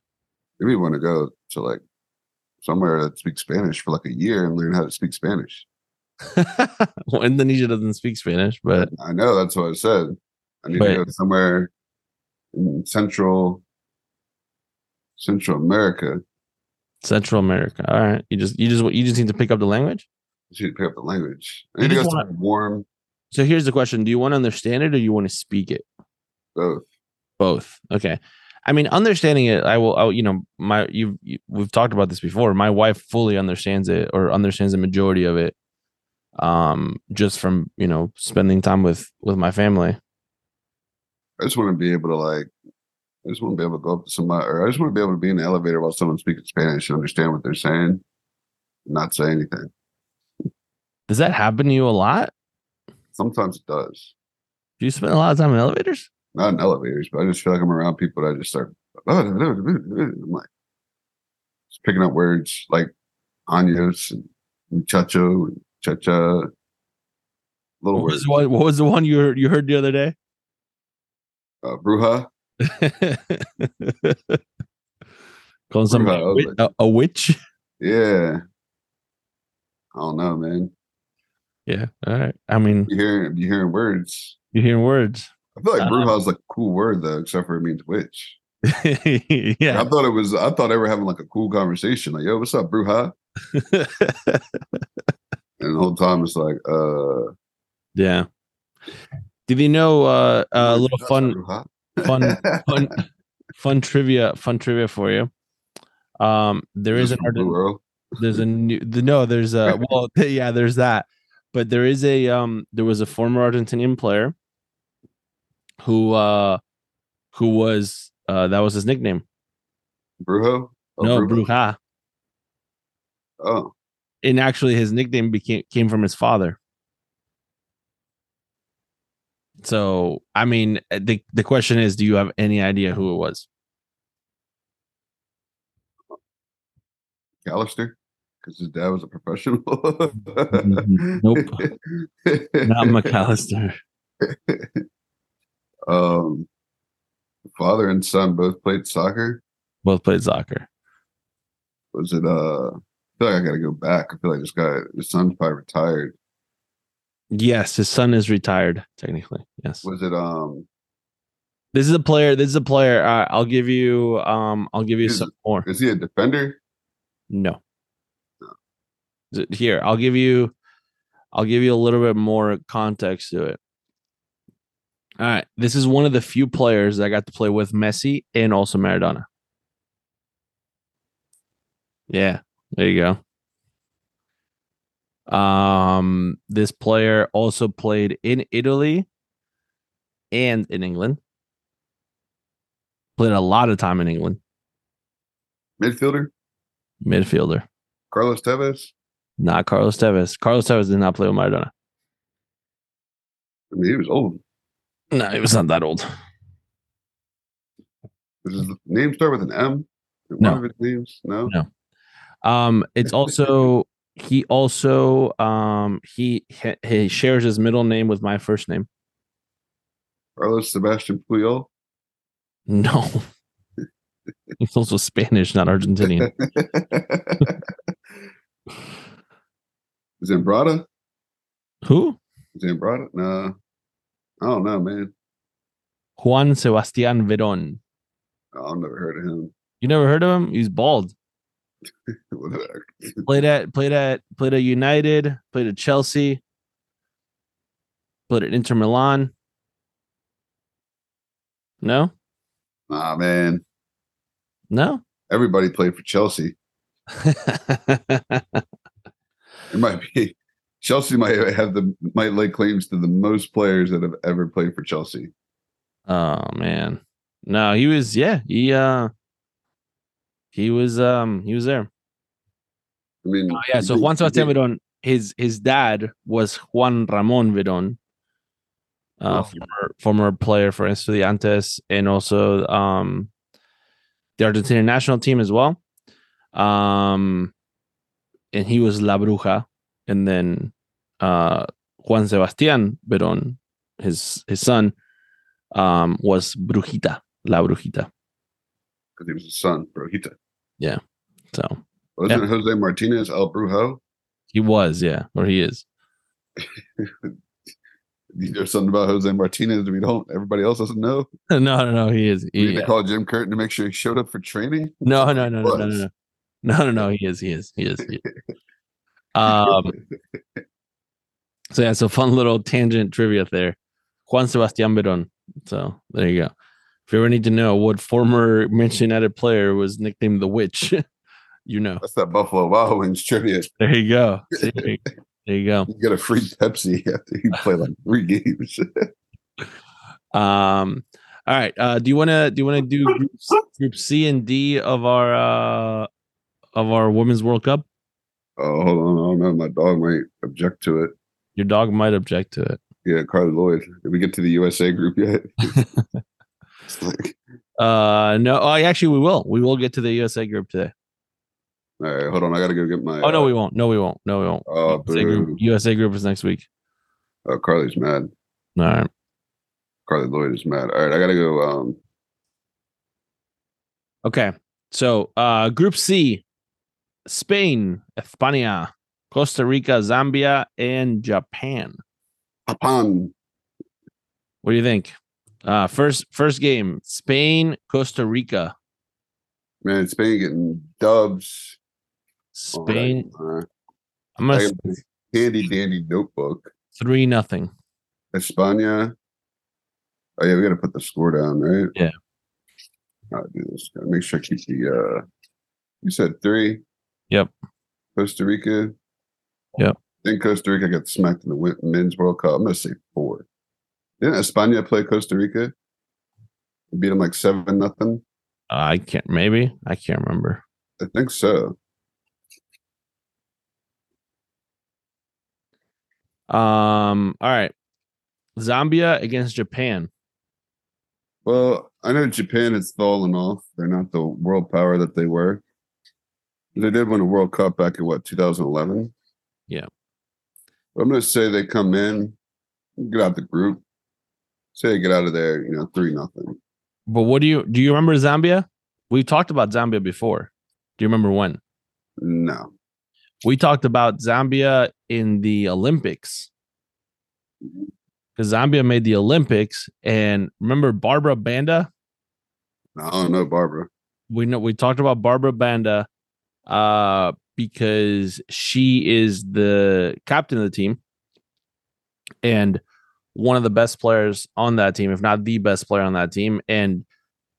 Maybe want to go to like somewhere that speaks Spanish for like a year and learn how to speak Spanish. well, Indonesia doesn't speak Spanish, but I know that's what I said. I need But- to go somewhere in Central Central America. Central America. All right, you just you just you just need to pick up the language. I need to pick up the language. I You need to go wanna- warm. So here's the question: Do you want to understand it or you want to speak it? Both. Both. Okay. I mean, understanding it, I will. I, you know, my you, you. We've talked about this before. My wife fully understands it, or understands the majority of it, um, just from you know spending time with with my family. I just want to be able to like. I just want to be able to go up to somebody, or I just want to be able to be in the elevator while someone's speaking Spanish and understand what they're saying, not say anything. Does that happen to you a lot? Sometimes it does. Do you spend a lot of time in elevators? Not in elevators, but I just feel like I'm around people that I just start. I'm like just picking up words like años and muchacho and cha-cha. Little What was, words. one, what was the one you heard, you heard the other day? Uh, bruja. Calling somebody a, I was witch, a, a witch? Yeah. I don't know, man. Yeah. All right. I mean, You hearing you hearing words. you're hearing words. I feel like bruja is like a cool word though, except for it means witch. yeah. I thought it was. I thought they were having like a cool conversation, like, "Yo, what's up, bruja?" And the whole time it's like, "Uh, yeah. Did you know uh, a little fun fun fun fun trivia fun trivia for you? Um, there is an from Blue Argent- Earl. there's a new the, no there's a well yeah there's that but there is a um there was a former argentinian player who uh who was uh that was his nickname Brujo. Oh, no Brujo? bruja Oh, and actually his nickname became came from his father so i mean uh, the the question is do you have any idea who it was Callister, because his dad was a professional. Nope. not Mac Allister Um, father and son both played soccer. both played soccer Was it? Uh, I feel like I got to go back. I feel like this guy, his son's probably retired. yes his son is retired technically yes Was it? Um, This is a player. This is a player. Uh, I'll give you. Um, I'll give you Is some more. is he a defender? No. Th- Here, I'll give you. I'll give you a little bit more context to it. All right, this is one of the few players that got to play with Messi and also Maradona. Yeah, there you go. Um, this player also played in Italy and in England. Played a lot of time in England. Midfielder? Midfielder. Carlos Tevez? Not Carlos Tevez. Carlos Tevez did not play with Maradona. I mean, he was old. No, he was not that old. Does his name start with an M? One No. of his names? No. No. Um, it's also he also um he he- he shares his middle name with my first name. Carlos Sebastian Puyol. No. He's also Spanish, not Argentinian. Zambrata? Who? Zambrata? No. I don't know, man. Juan Sebastian Veron. Oh, I've never heard of him. You never heard of him? He's bald. Played at played at played at United, played at Chelsea, played at Inter Milan. No? Ah, man. No? Everybody played for Chelsea. It might be Chelsea might have the might lay claims to the most players that have ever played for Chelsea. Oh man. No, he was yeah, he uh he was um he was there. I mean, Oh, yeah, so he- Juan he Sebastian did- Veron, his his dad was Juan Ramon Veron, Uh, Oh. former former player for Estudiantes and also um the Argentinian national team as well. Um and he was La Bruja and then uh Juan Sebastian Veron, his his son, um was Brujita, La Brujita. because he was his son, Brujita. Yeah. So Wasn't it Jose Martinez El Brujo? he was, yeah, or he is. Know something about Jose Martinez that we don't everybody else doesn't know? no, no, no, he is. We He, need to call Jim Curtin to make sure he showed up for training. No, no, no, no, no, no, no, no, no, no. He is, he is, he is. he is. Um. So yeah, so fun little tangent trivia there. Juan Sebastian Veron. So there you go. If you ever need to know what former Manchester United player was nicknamed the Witch, you know. That's that Buffalo Wild Wings trivia. There you go. See, there you- there you go. You get a free Pepsi after you play like three games. Um. All right. Uh. Do you want to do you want to do groups, group C and D of our uh of our Women's World Cup? oh, hold on. I don't know. My dog might object to it. Your dog might object to it. Yeah, Carly Lloyd. Did we get to the USA group yet? Like, Uh, no. Oh, actually, we will. We will get to the USA group today. all right, hold on. I got to go get my. Oh no, uh, we won't. No, we won't. No, we won't. Oh, USA group. USA group is next week. Oh, Carly's mad. All right. Carly Lloyd is mad. All right, I got to go. Um, Okay. So, uh, Group C: Spain, España, Costa Rica, Zambia, and Japan. Japan. What do you think? Uh, first first game: Spain, Costa Rica. Man, Spain getting dubs. Right, Spain. uh, I'm gonna handy dandy notebook. three nothing. España. Oh yeah, we got to put the score down, right? Yeah. I'll do this. Gotta make sure I keep the. uh You said three. Yep. Costa Rica. Yep. Then Costa Rica got smacked in the men's World Cup. I'm gonna say four. Didn't España play Costa Rica? Beat them like seven nothing. I can't. Maybe I can't remember. I think so. Um. All right. Zambia against Japan. Well, I know Japan has fallen off. They're not the world power that they were. They did win a World Cup back in what 2011. Yeah. I'm going to say they come in, get out the group. Say they get out of there, you know, three nothing. But what do you do? You remember Zambia? We've talked about Zambia before. Do you remember when? No, We talked about Zambia in the Olympics because Zambia made the Olympics. And remember Barbara Banda? I don't know, Barbara. We know we talked about Barbara Banda uh, because she is the captain of the team and one of the best players on that team, if not the best player on that team. And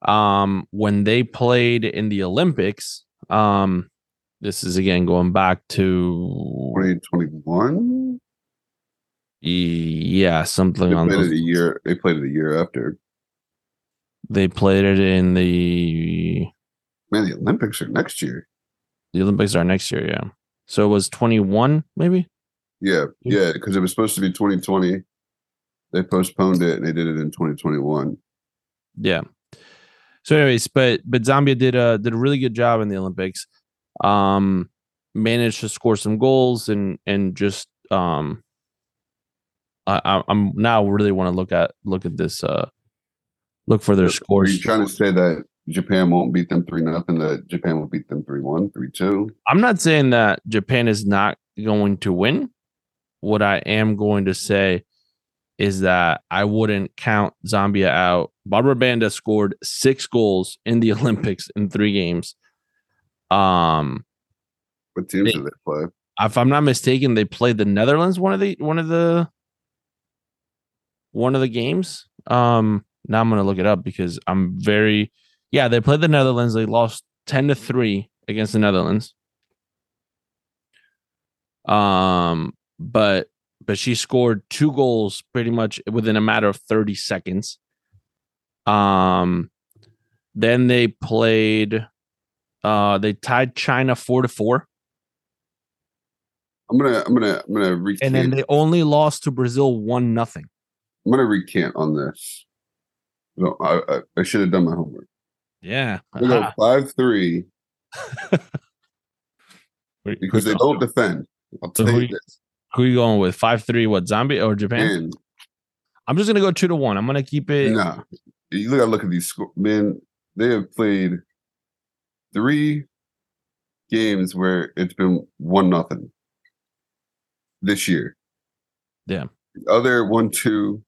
um, when they played in the Olympics, um, this is again going back to 2021. yeah something They on played those. it a year. They played it a year after. They played it in the Man, the Olympics are next year. The Olympics are next year. Yeah, so it was twenty one maybe. Yeah, yeah, because it was supposed to be 2020. They postponed it and they did it in 2021. Yeah. So, anyways, but but Zambia did a did a really good job in the Olympics. Um, managed to score some goals and and just um, I, I I'm now really want to look at look at this uh look for their Are scores. you trying to say that Japan won't beat them three nothing? That Japan will beat them three one, three two? I'm not saying that Japan is not going to win. What I am going to say is that I wouldn't count Zambia out. Barbara Banda scored six goals in the Olympics in three games. Um, What teams They- do they play? if I'm not mistaken, they played the Netherlands one of the one of the one of the games. Um, now I'm gonna look it up because I'm very yeah, they played the Netherlands. They lost 10 to 3 against the Netherlands. Um, but but she scored two goals pretty much within a matter of 30 seconds. Um then they played uh they tied China 4 to 4 I'm gonna I'm gonna I'm gonna recant. and then they only lost to Brazil 1 nothing. I'm gonna recant on this. No, I I, I should have done my homework. Yeah. They go five three because they don't defend. I'll So tell who you. Who you going with? 5-3 what? zombie or Japan? And I'm just to go 2 to 1. I'm to keep it nah, you gotta look at these sco- men. They have played three games where it's been one nothing this year. Yeah. The other one, two,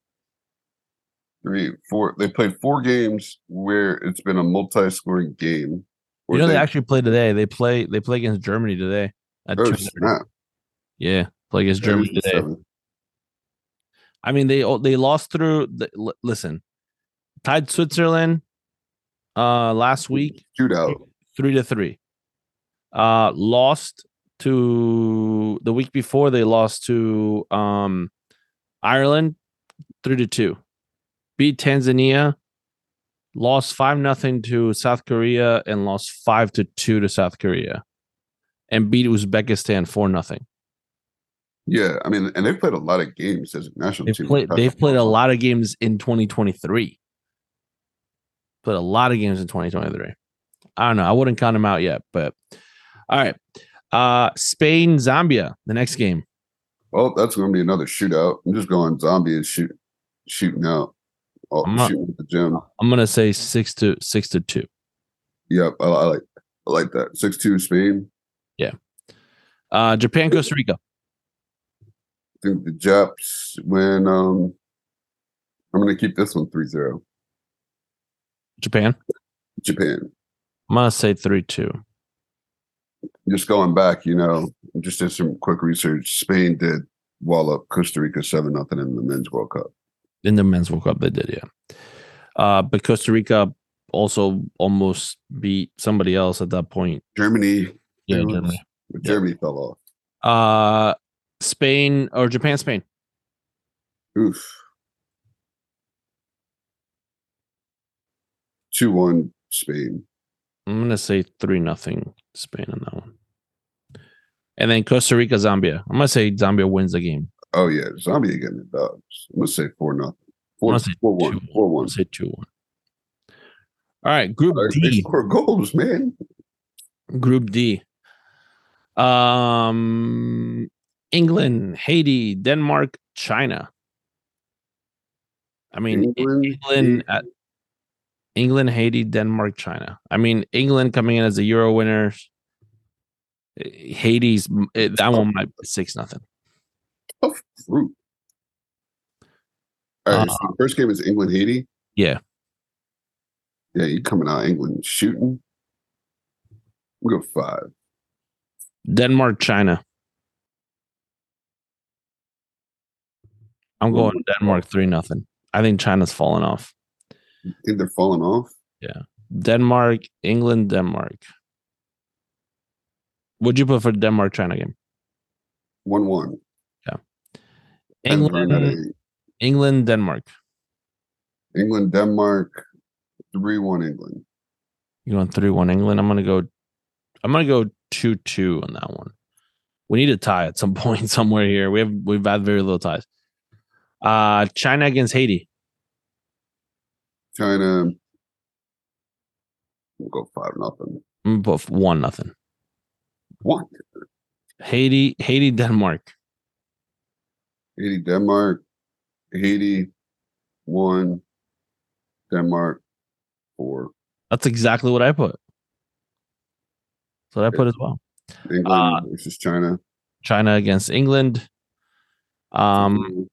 three, four. They played four games where it's been a multi-scoring game. You know they actually play today. They play they play against Germany today. Oh, 2:30. snap. Yeah, play against Germany today. I mean, they they lost through. The, listen, tied Switzerland uh last week Shootout. three to three. Uh, lost to the week before. They lost to um Ireland three to two. Beat Tanzania. Lost five nothing to South Korea and lost five to two to South Korea, and beat Uzbekistan four nothing. Yeah, I mean, and they've played a lot of games as a national They've team. played. They've played a lot of games in 2023. Played a lot of games in 2023. I don't know. I wouldn't count them out yet, but all right. Uh Spain, Zambia, the next game. Well, that's going to be another shootout. I'm just going zombie is shoot, shooting out, oh, I'm not- shooting at the gym. I'm gonna say six to six to two. Yep, I, I like, I like that. Six two Spain. Uh Japan, Costa Rica. I think the Japs win. Um, I'm going to keep this one 3-0. Japan. Japan. I'm gonna say three two. Just going back, you know, just did some quick research. Spain did wall up Costa Rica seven nothing in the men's World Cup. In the men's World Cup, they did, yeah. Uh, but Costa Rica also almost beat somebody else at that point. Germany, Yeah, Yeah. Germany. Germany fell off. Uh, Spain or Japan, Spain. Oof. Two one Spain. I'm gonna say three nothing Spain on that one. And then Costa Rica, Zambia. I'm gonna say Zambia wins the game. Oh yeah, Zombie getting the dubs. I'm gonna say four nothing. Four, say four one. Four I'm one. say two one. All right, Group They D. score goals, man. Group D. Um, England, Haiti, Denmark, China. I mean, England, England at England, Haiti, Denmark, China. I mean, England coming in as a Euro winner. Haiti's eh, that one might be six nothing. Tough. All right, Uh, so first game is England Haiti. Yeah. Yeah, you coming out England shooting. We'll go five. Denmark, China. I'm going Denmark three nothing. I think China's falling off. I think they're falling off. Yeah. Denmark, England, Denmark. Would you put for Denmark China game? One one. England, England, Denmark. England, Denmark, three one England. You going three one England? I'm gonna go. I'm gonna go two two on that one. We need a tie at some point somewhere here. We have we've had very little ties. Uh China against Haiti. China. We'll go five nothing. I'm gonna put one nothing. One. Haiti, Haiti, Denmark. Haiti, Denmark. Haiti, one. Denmark, four. That's exactly what I put. That's what I put as well. England Uh, versus China. China against England. Um,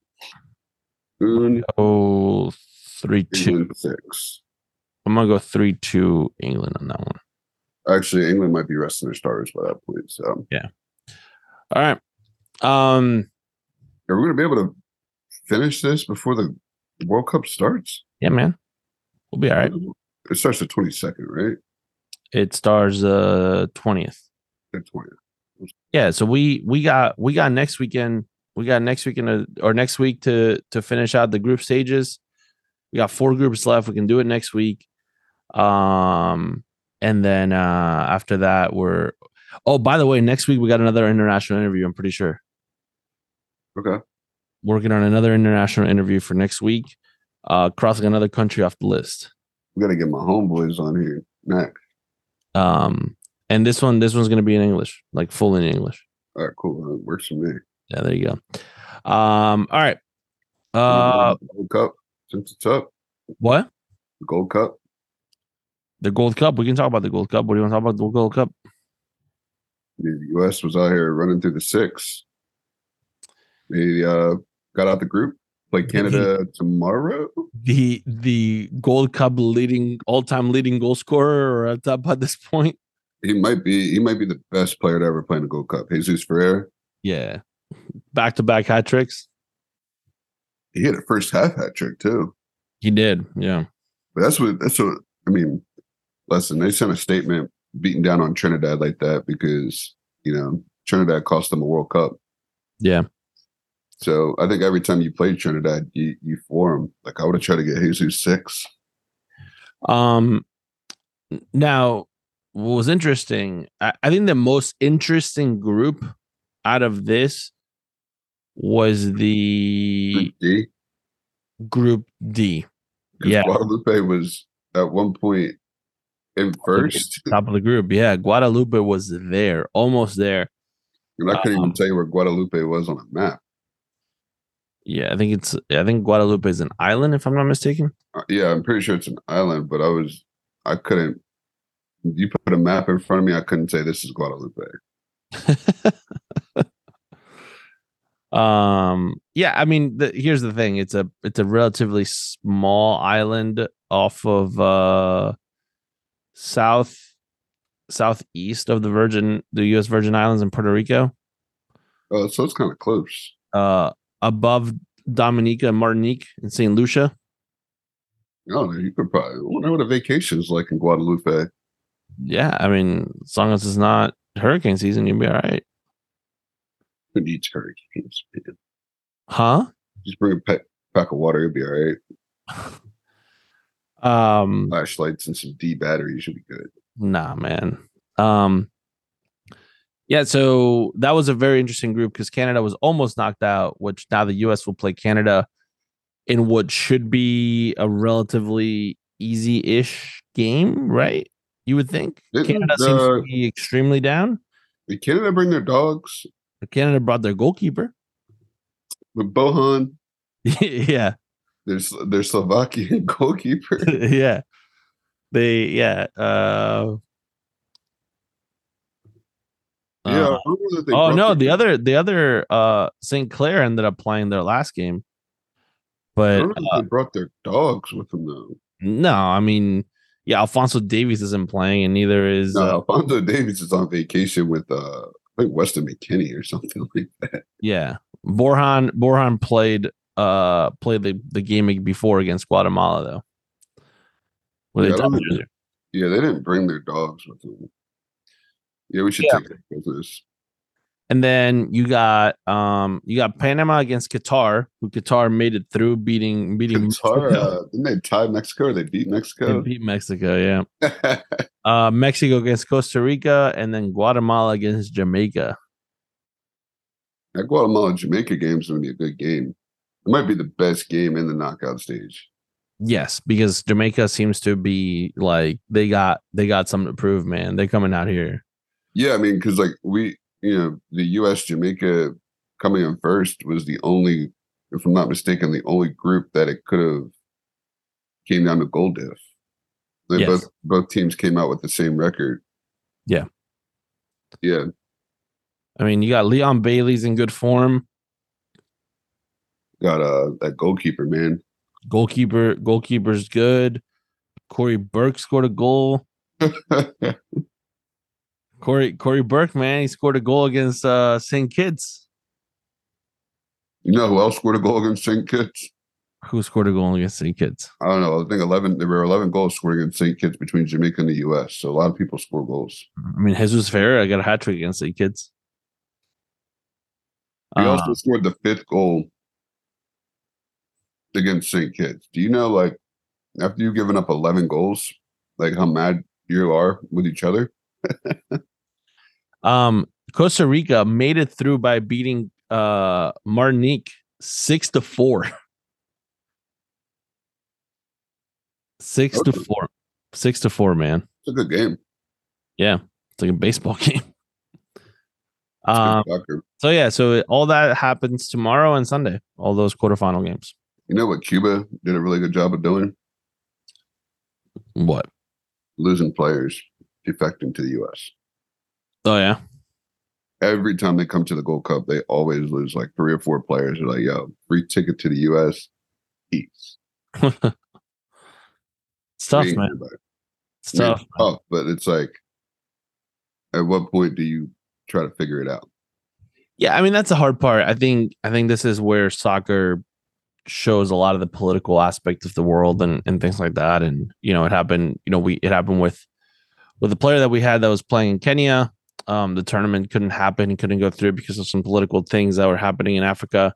oh, three two. Six. I'm gonna go three two England on that one. Actually, England might be resting their starters by that point. So, yeah. All right. Um, are we going to be able to finish this before the World Cup starts? yeah, man, we'll be all right. It starts the twenty second, right? It stars uh twentieth. The twentieth. Yeah, so we we got we got next weekend. We got next weekend or next week to to finish out the group stages. We got four groups left. We can do it next week. Um, and then uh after that, we're oh, by the way, next week we got another international interview. I'm pretty sure Okay. working on another international interview for next week. Uh, crossing another country off the list. We got to get my homeboys on here next. Um, and this one, this one's gonna be in English, like full in English. All right, cool. That works for me. Yeah, there you go. Um, all right. Uh, Gold Cup since it's up. what? The Gold Cup. The Gold Cup. We can talk about the Gold Cup. What do you want to talk about the Gold Cup? The U.S. was out here running through the six. They uh, got out the group. Play Canada tomorrow. The the Gold Cup leading all time leading goal scorer or at top at this point. He might be. He might be the best player to ever play in the Gold Cup. Jesus Ferreira. Yeah, back to back hat tricks. He hit a first half hat trick too. He did. Yeah. But that's what. That's what. I mean, listen. They sent a statement beating down on Trinidad like that because you know Trinidad cost them a World Cup. Yeah. So I think every time you play Trinidad, you you form. Like I would have tried to get Jesus six. Um. Now, what was interesting? I, I think the most interesting group out of this was the Group D. Group D. Yeah. Guadeloupe was at one point in first, top of the group. Yeah, Guadeloupe was there, almost there. and I couldn't Um, even tell you where Guadeloupe was on a map. Yeah, I think it's. I think Guadeloupe is an island, if I'm not mistaken. Uh, yeah, I'm pretty sure it's an island, but I was I couldn't. You put a map in front of me, I couldn't say this is Guadeloupe. um. Yeah, I mean, the, here's the thing. It's a it's a relatively small island off of uh south southeast of the Virgin, the U.S. Virgin Islands in Puerto Rico. Oh, so it's kind of close. Uh, above Dominica and Martinique and Saint Lucia. Oh, you could probably I wonder what a vacation is like in Guadeloupe. Yeah, I mean, as long as it's not hurricane season, you'll be all right. Who needs hurricanes? man? Huh? Just bring a pack, pack of water, you'll be all right. Um, Flashlights and some D batteries should be good. nah, man. Um, yeah, so that was a very interesting group because Canada was almost knocked out, which now the US will play Canada in what should be a relatively easy-ish game, right? You would think Didn't, Canada seems uh, to be extremely down. Did Canada bring their dogs Canada brought their goalkeeper. with Borjan? yeah, There's their Slovakian goalkeeper. yeah. They yeah. Uh, yeah. Uh, they oh no, the other the other uh St. Clair ended up playing their last game. I But uh, they brought their dogs with them though. no, I mean, yeah, Alfonso Davies isn't playing, and neither is No, uh, Alfonso Davies is on vacation with uh I think Weston McKennie or something like that. yeah. Borjan Borjan played uh played the, the game before against Guatemala though. Yeah, they I don't topped know. Jersey. Yeah, they didn't bring their dogs with them. Yeah, we should Yeah. take business. And then you got um you got Panama against Qatar, who Qatar made it through beating beating Qatar, Mexico. uh, didn't they tie Mexico or they beat They Mexico? beat Mexico, yeah. Uh Mexico against Costa Rica and then Guatemala against Jamaica. that Guatemala Jamaica game is going to be a good game. It might be the best game in the knockout stage. Yes, because Jamaica seems to be like they got they got something to prove, man. They're coming out here. Yeah, I mean, because like we, you know, the U.S. Jamaica coming in first was the only, if I'm not mistaken, the only group that it could have came down to goal diff. They Yes. both both teams came out with the same record. Yeah. Yeah. I mean, you got Leon Bailey's in good form. Got uh that goalkeeper, man. Goalkeeper, goalkeeper's good. Cory Burke scored a goal. Cory Cory Burke, man, he scored a goal against uh St. Kitts. You know who else scored a goal against St. Kitts? Who scored a goal against St. Kitts? I don't know. I think eleven. There were eleven goals scored against St. Kitts between Jamaica and the U.S. So a lot of people score goals. I mean, Jesus Ferreira got a hat trick against St. Kitts. He Uh, also scored the fifth goal against St. Kitts. Do you know, like, after you've given up 11 goals, like how mad you are with each other? Um, Costa Rica made it through by beating uh Martinique six to four. Six to four. Six to four, man. It's a good game. Yeah. It's like a baseball game. Um, so yeah, so all that happens tomorrow and Sunday, all those quarterfinal games. You know what Cuba did a really good job of doing? What? Losing players, defecting to the U.S. Oh yeah. Every time they come to the Gold Cup, they always lose like three or four players. They're like, yo, free ticket to the U.S. Peace. It's tough, man. It's I mean, tough. it's tough, but it's like, at what point do you try to figure it out? Yeah, I mean that's the hard part. I think I think this is where soccer shows a lot of the political aspect of the world and and things like that. And you know, it happened. You know, we it happened with with the player that we had that was playing in Kenya. Um, the tournament couldn't happen. Couldn't go through because of some political things that were happening in Africa.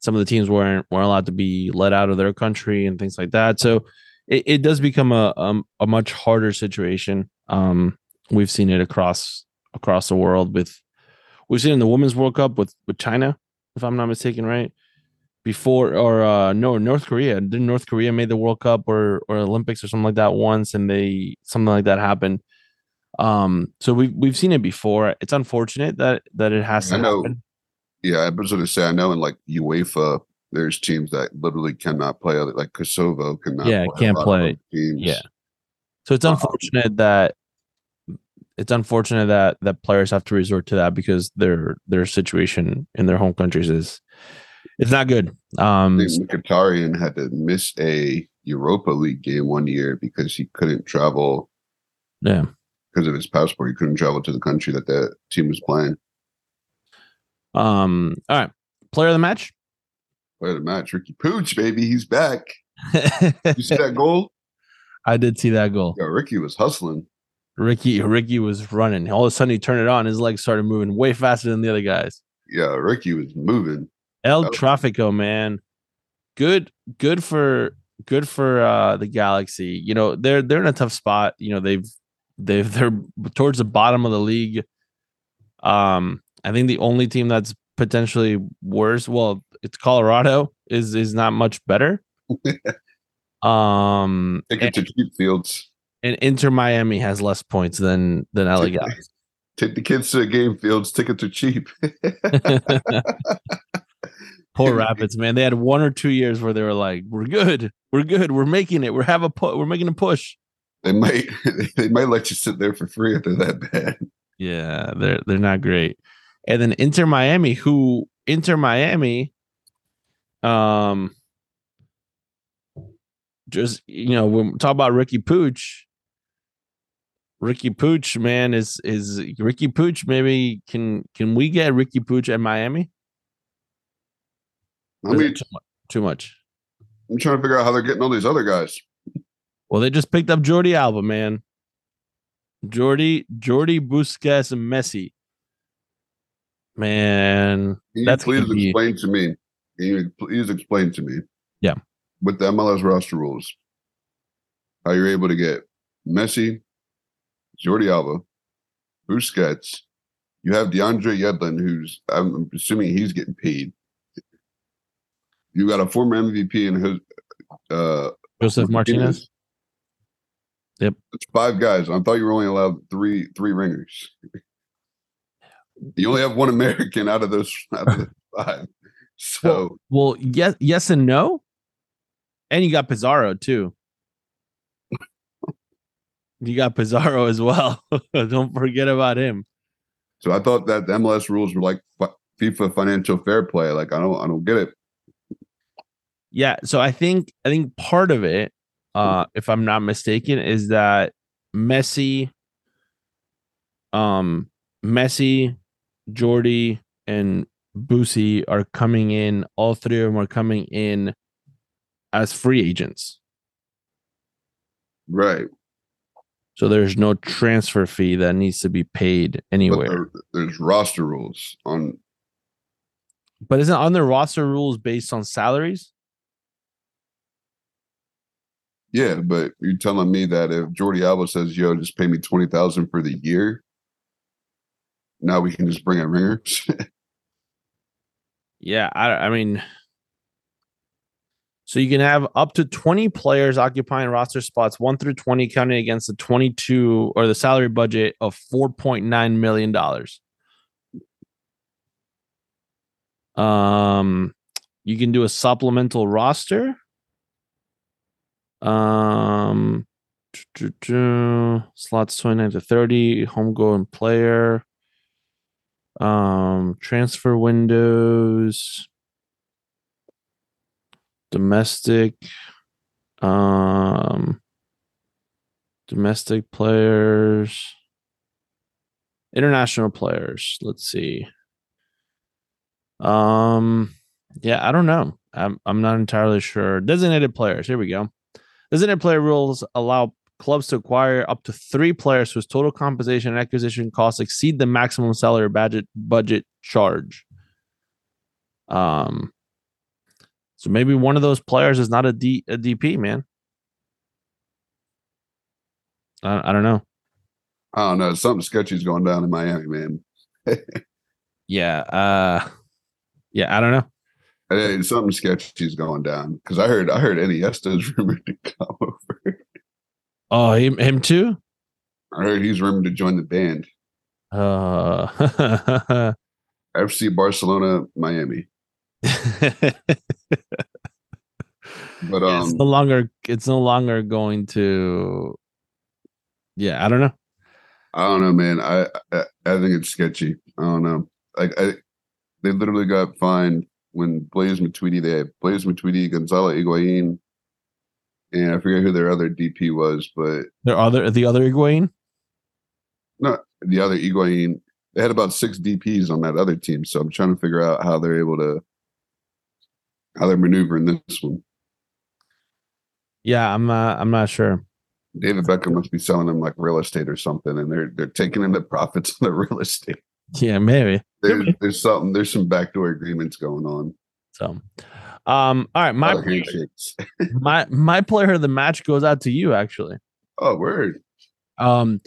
Some of the teams weren't weren't allowed to be let out of their country and things like that. So it, it does become a um, a much harder situation. Um, we've seen it across across the world with we've seen it in the women's World Cup with with China, if I'm not mistaken, right? Before or uh no, North Korea. Didn't North Korea made the World Cup or or Olympics or something like that once and they something like that happened. Um so we've we've seen it before. It's unfortunate that that it has to I know. happen. Yeah, I was to say, I know in like UEFA, there's teams that literally cannot play, other- like Kosovo cannot Yeah, play. can't play. Teams. Yeah. So it's Um, unfortunate that it's unfortunate that that players have to resort to that because their their situation in their home countries is it's not good. I Um think Mkhitaryan had to miss a Europa League game one year because he couldn't travel yeah. because of his passport. He couldn't travel to the country that the team was playing. Um all right. Player of the match? Player of the match. Riqui Puig, baby, he's back. You see that goal? I did see that goal. Yeah, Ricky was hustling. Ricky Ricky was running. All of a sudden he turned it on. His legs started moving way faster than the other guys. Yeah, Ricky was moving. El Oh. Trafico, man. Good good for good for uh the Galaxy. You know, they're they're in a tough spot. You know, they've they've they're towards the bottom of the league. Um, I think the only team that's potentially worse, well, it's Colorado, is is not much better. um Take it to cheap fields. and Inter Miami has less points than than LA Galaxy. Take the kids to the game fields. Tickets are cheap. Poor Rapids, man. They had one or two years where they were like, "We're good, we're good, we're making it, we're have a pu- we're making a push." They might they might let you sit there for free if they're that bad. Yeah, they're they're not great. And then Inter Miami, who Inter Miami, um, just you know, when we talk about Riqui Puig, Riqui Puig, man, is is Riqui Puig? Maybe can can we get Riqui Puig at Miami? I Or is it mean, too much. Too much. I'm trying to figure out how they're getting all these other guys. Well, they just picked up Jordi Alba, man. Jordi, Jordi Busquets and Messi. Man, Can you That's please be- explain to me? Can you please explain to me? Yeah. With the MLS roster rules, how you're able to get Messi, Jordi Alba, Busquets. You have DeAndre Yedlin, who's I'm assuming he's getting paid. You got a former MVP in his, uh, Josef Martinez. Yep. It's five guys. I thought you were only allowed three three ringers. You only have one American out of those out of the five. So Well, yes, yes and no. And you got Pizarro too. you got Pizarro as well. Don't forget about him. so I thought that the MLS rules were like FIFA financial fair play. Like I don't I don't get it. Yeah, so I think I think part of it, uh, if I'm not mistaken, is that Messi, um, Messi, Jordi, and Boosie are coming in. All three of them are coming in as free agents. Right. So there's no transfer fee that needs to be paid anywhere. there- there's roster rules on But isn't on the roster rules based on salaries? Yeah, but you're telling me that if Jordi Alba says, yo, just pay me twenty thousand for the year, now we can just bring in ringers. Yeah, I, I mean, so you can have up to 20 players occupying roster spots 1 through 20 counting against the 22 or the salary budget of 4.9 million dollars. Um you can do a supplemental roster. Um slots 29 to 30 home homegrown player. Um transfer windows. Domestic um domestic players. International players let's see. Um yeah i don't know. I'm i'm not entirely sure. Designated players here we go designated player rules allow clubs to acquire up to three players whose total compensation and acquisition costs exceed the maximum salary budget budget charge. Um, so maybe one of those players is not a D a DP, man. I, I don't know. I don't know. Something sketchy is going down in Miami, man. Yeah, uh, yeah, I don't know. Something sketchy is going down because I heard I heard Iniesta's rumored to come over. Oh, him, him too. I heard he's rumored to join the band. Uh, FC Barcelona, Miami. But um, it's no longer. It's no longer going to. Yeah, I don't know. I don't know, man. I, I I think it's sketchy. I don't know. Like I, they literally got fined when Blaise Matuidi. They had Blaise Matuidi, Gonzalo Higuain, and I forget who their other DP was, but There other the other Higuain. no, the other Higuain. They had about six DPS on that other team, so I'm trying to figure out how they're able to how they're maneuvering this one. Yeah, I'm not. I'm not sure. David Beckham must be selling them like real estate or something, and they're they're taking in the profits on the real estate. Yeah, maybe. There's there's something there's some backdoor agreements going on. So, um, all right, my My my my player of the match goes out to you actually. Oh, word. Um,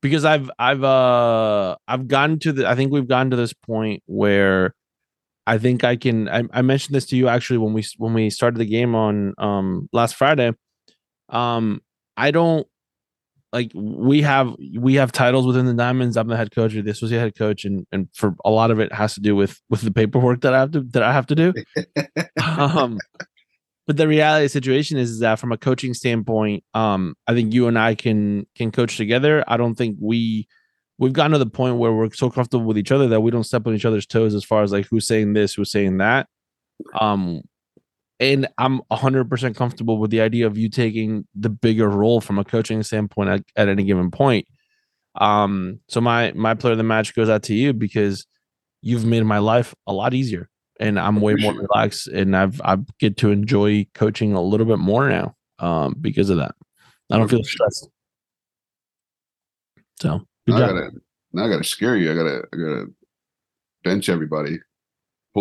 because I've I've uh I've gotten to the I think we've gotten to this point where I think I can I, I mentioned this to you actually when we when we started the game on um last Friday. Um, I don't like we have we have titles within the diamonds. I'm the head coach or this was the head coach and and for a lot of it has to do with with the paperwork that i have to that i have to do. Um but the reality of the situation is, is that from a coaching standpoint um i think you and i can can coach together. I don't think we we've gotten to the point where we're so comfortable with each other that we don't step on each other's toes as far as like who's saying this who's saying that. Um and I'm 100% comfortable with the idea of you taking the bigger role from a coaching standpoint at, at any given point. Um, so my my player of the match goes out to you because you've made my life a lot easier, and I'm way more relaxed, and I've I get to enjoy coaching a little bit more now, um, because of that. I don't feel stressed. So good Now I job. gotta now I gotta scare you. I gotta I gotta bench everybody.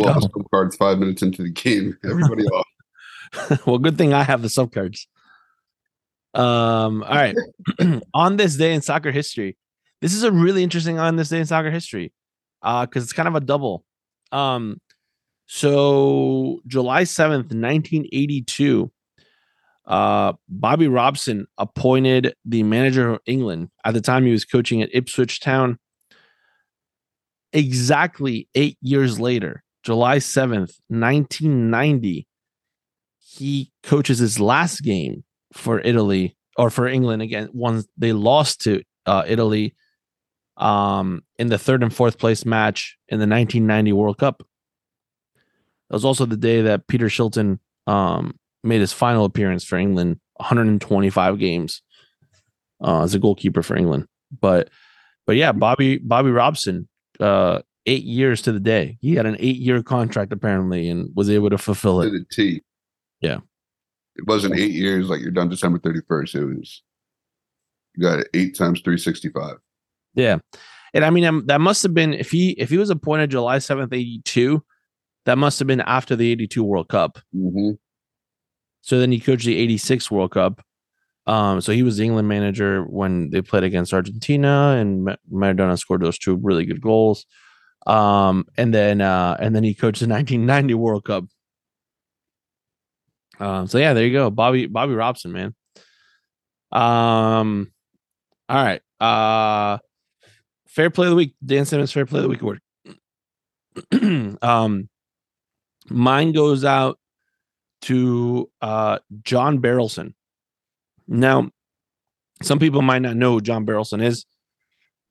Pull out scope cards five minutes into the game. Everybody off. well, good thing I have the sub cards. Um, all right. on this day in soccer history, this is a really interesting on this day in soccer history. Uh, because it's kind of a double. Um, so July 7th, 1982, Uh, Bobby Robson appointed the manager of England. At the time, he was coaching at Ipswich Town. Exactly eight years later, July 7th, 1990, he coaches his last game for Italy or for England again. Once they lost to uh, Italy um, in the third and fourth place match in the 1990 World Cup. That was also the day that Peter Shilton um, made his final appearance for England, 125 games uh, as a goalkeeper for England. But but yeah, Bobby Bobby Robson, uh, eight years to the day. He had an eight year contract apparently and was able to fulfill it. To the T. Yeah. It wasn't eight years like you're done December 31st. It was, you got it eight times 365. Yeah, and I mean um, that must have been if he if he was appointed July 7th, 82, that must have been after the 82 World Cup. Mm-hmm. So then he coached the 86 World Cup. Um, so he was the England manager when they played against Argentina, and Ma- Maradona scored those two really good goals. Um, and then uh, and then he coached the 1990 World Cup. Um, so yeah, there you go, Bobby Bobby Robson, man. Um, all right. Uh, fair play of the week, Dan Simmons. Fair play of the week award. um, mine goes out to uh, John Berylson. Now, some people might not know who John Berylson is,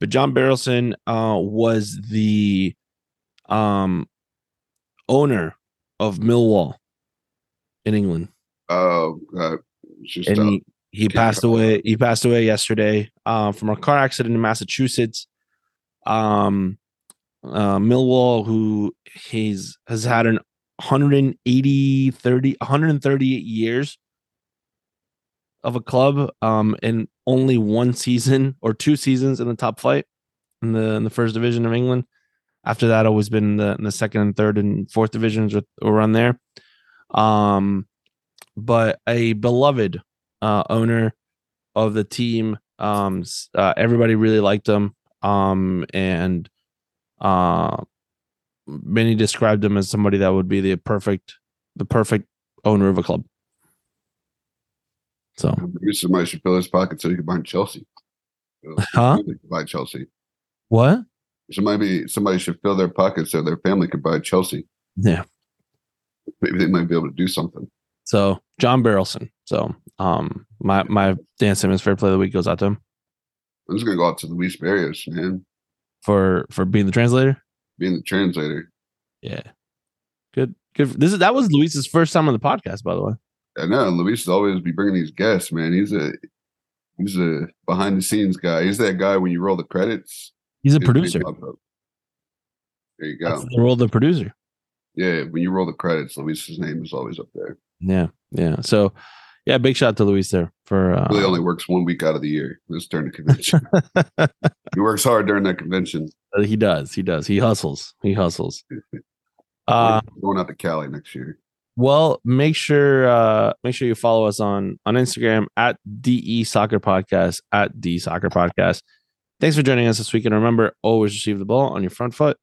but John Berylson uh, was the um, owner of Millwall in England, Oh, God. It's just, and uh, he, he passed away. He passed away yesterday uh, from a car accident in Massachusetts. Um, uh, Millwall, who he's has had an 180, 30, 138 years of a club, um, and only one season or two seasons in the top flight in the in the first division of England. After that, always been in the, in the second and third and fourth divisions around there. Um, but a beloved uh, owner of the team. Um, uh, everybody really liked him. Um, and uh, many described him as somebody that would be the perfect, the perfect owner of a club. So, maybe somebody should fill his pocket so he can buy Chelsea. Huh? Buy Chelsea. what? Somebody, somebody should fill their pockets so their family could buy Chelsea. Yeah. Maybe they might be able to do something. So John Berylson. So, um, my my Dan Simmons fair play of the week goes out to him I'm just gonna go out to Luis Barrios, man, for for being the translator. being the translator. Yeah. Good. Good. This is that was Luis's first time on the podcast, by the way. I know Luis always be bringing these guests, man. He's a he's a behind the scenes guy. He's that guy when you roll the credits. He's a producer. There you That's go. the role of the producer. Yeah, when you roll the credits, Luis's name is always up there. Yeah. Yeah. So yeah, big shout out to Luis there for uh Really only works one week out of the year. This during the convention. he works hard during that convention. Uh, he does. He does. He hustles. He hustles. Uh, going out to Cali next year. Well, make sure uh make sure you follow us on on Instagram at DE Soccer Podcast at D Soccer Podcast. Thanks for joining us this week. And remember, always receive the ball on your front foot.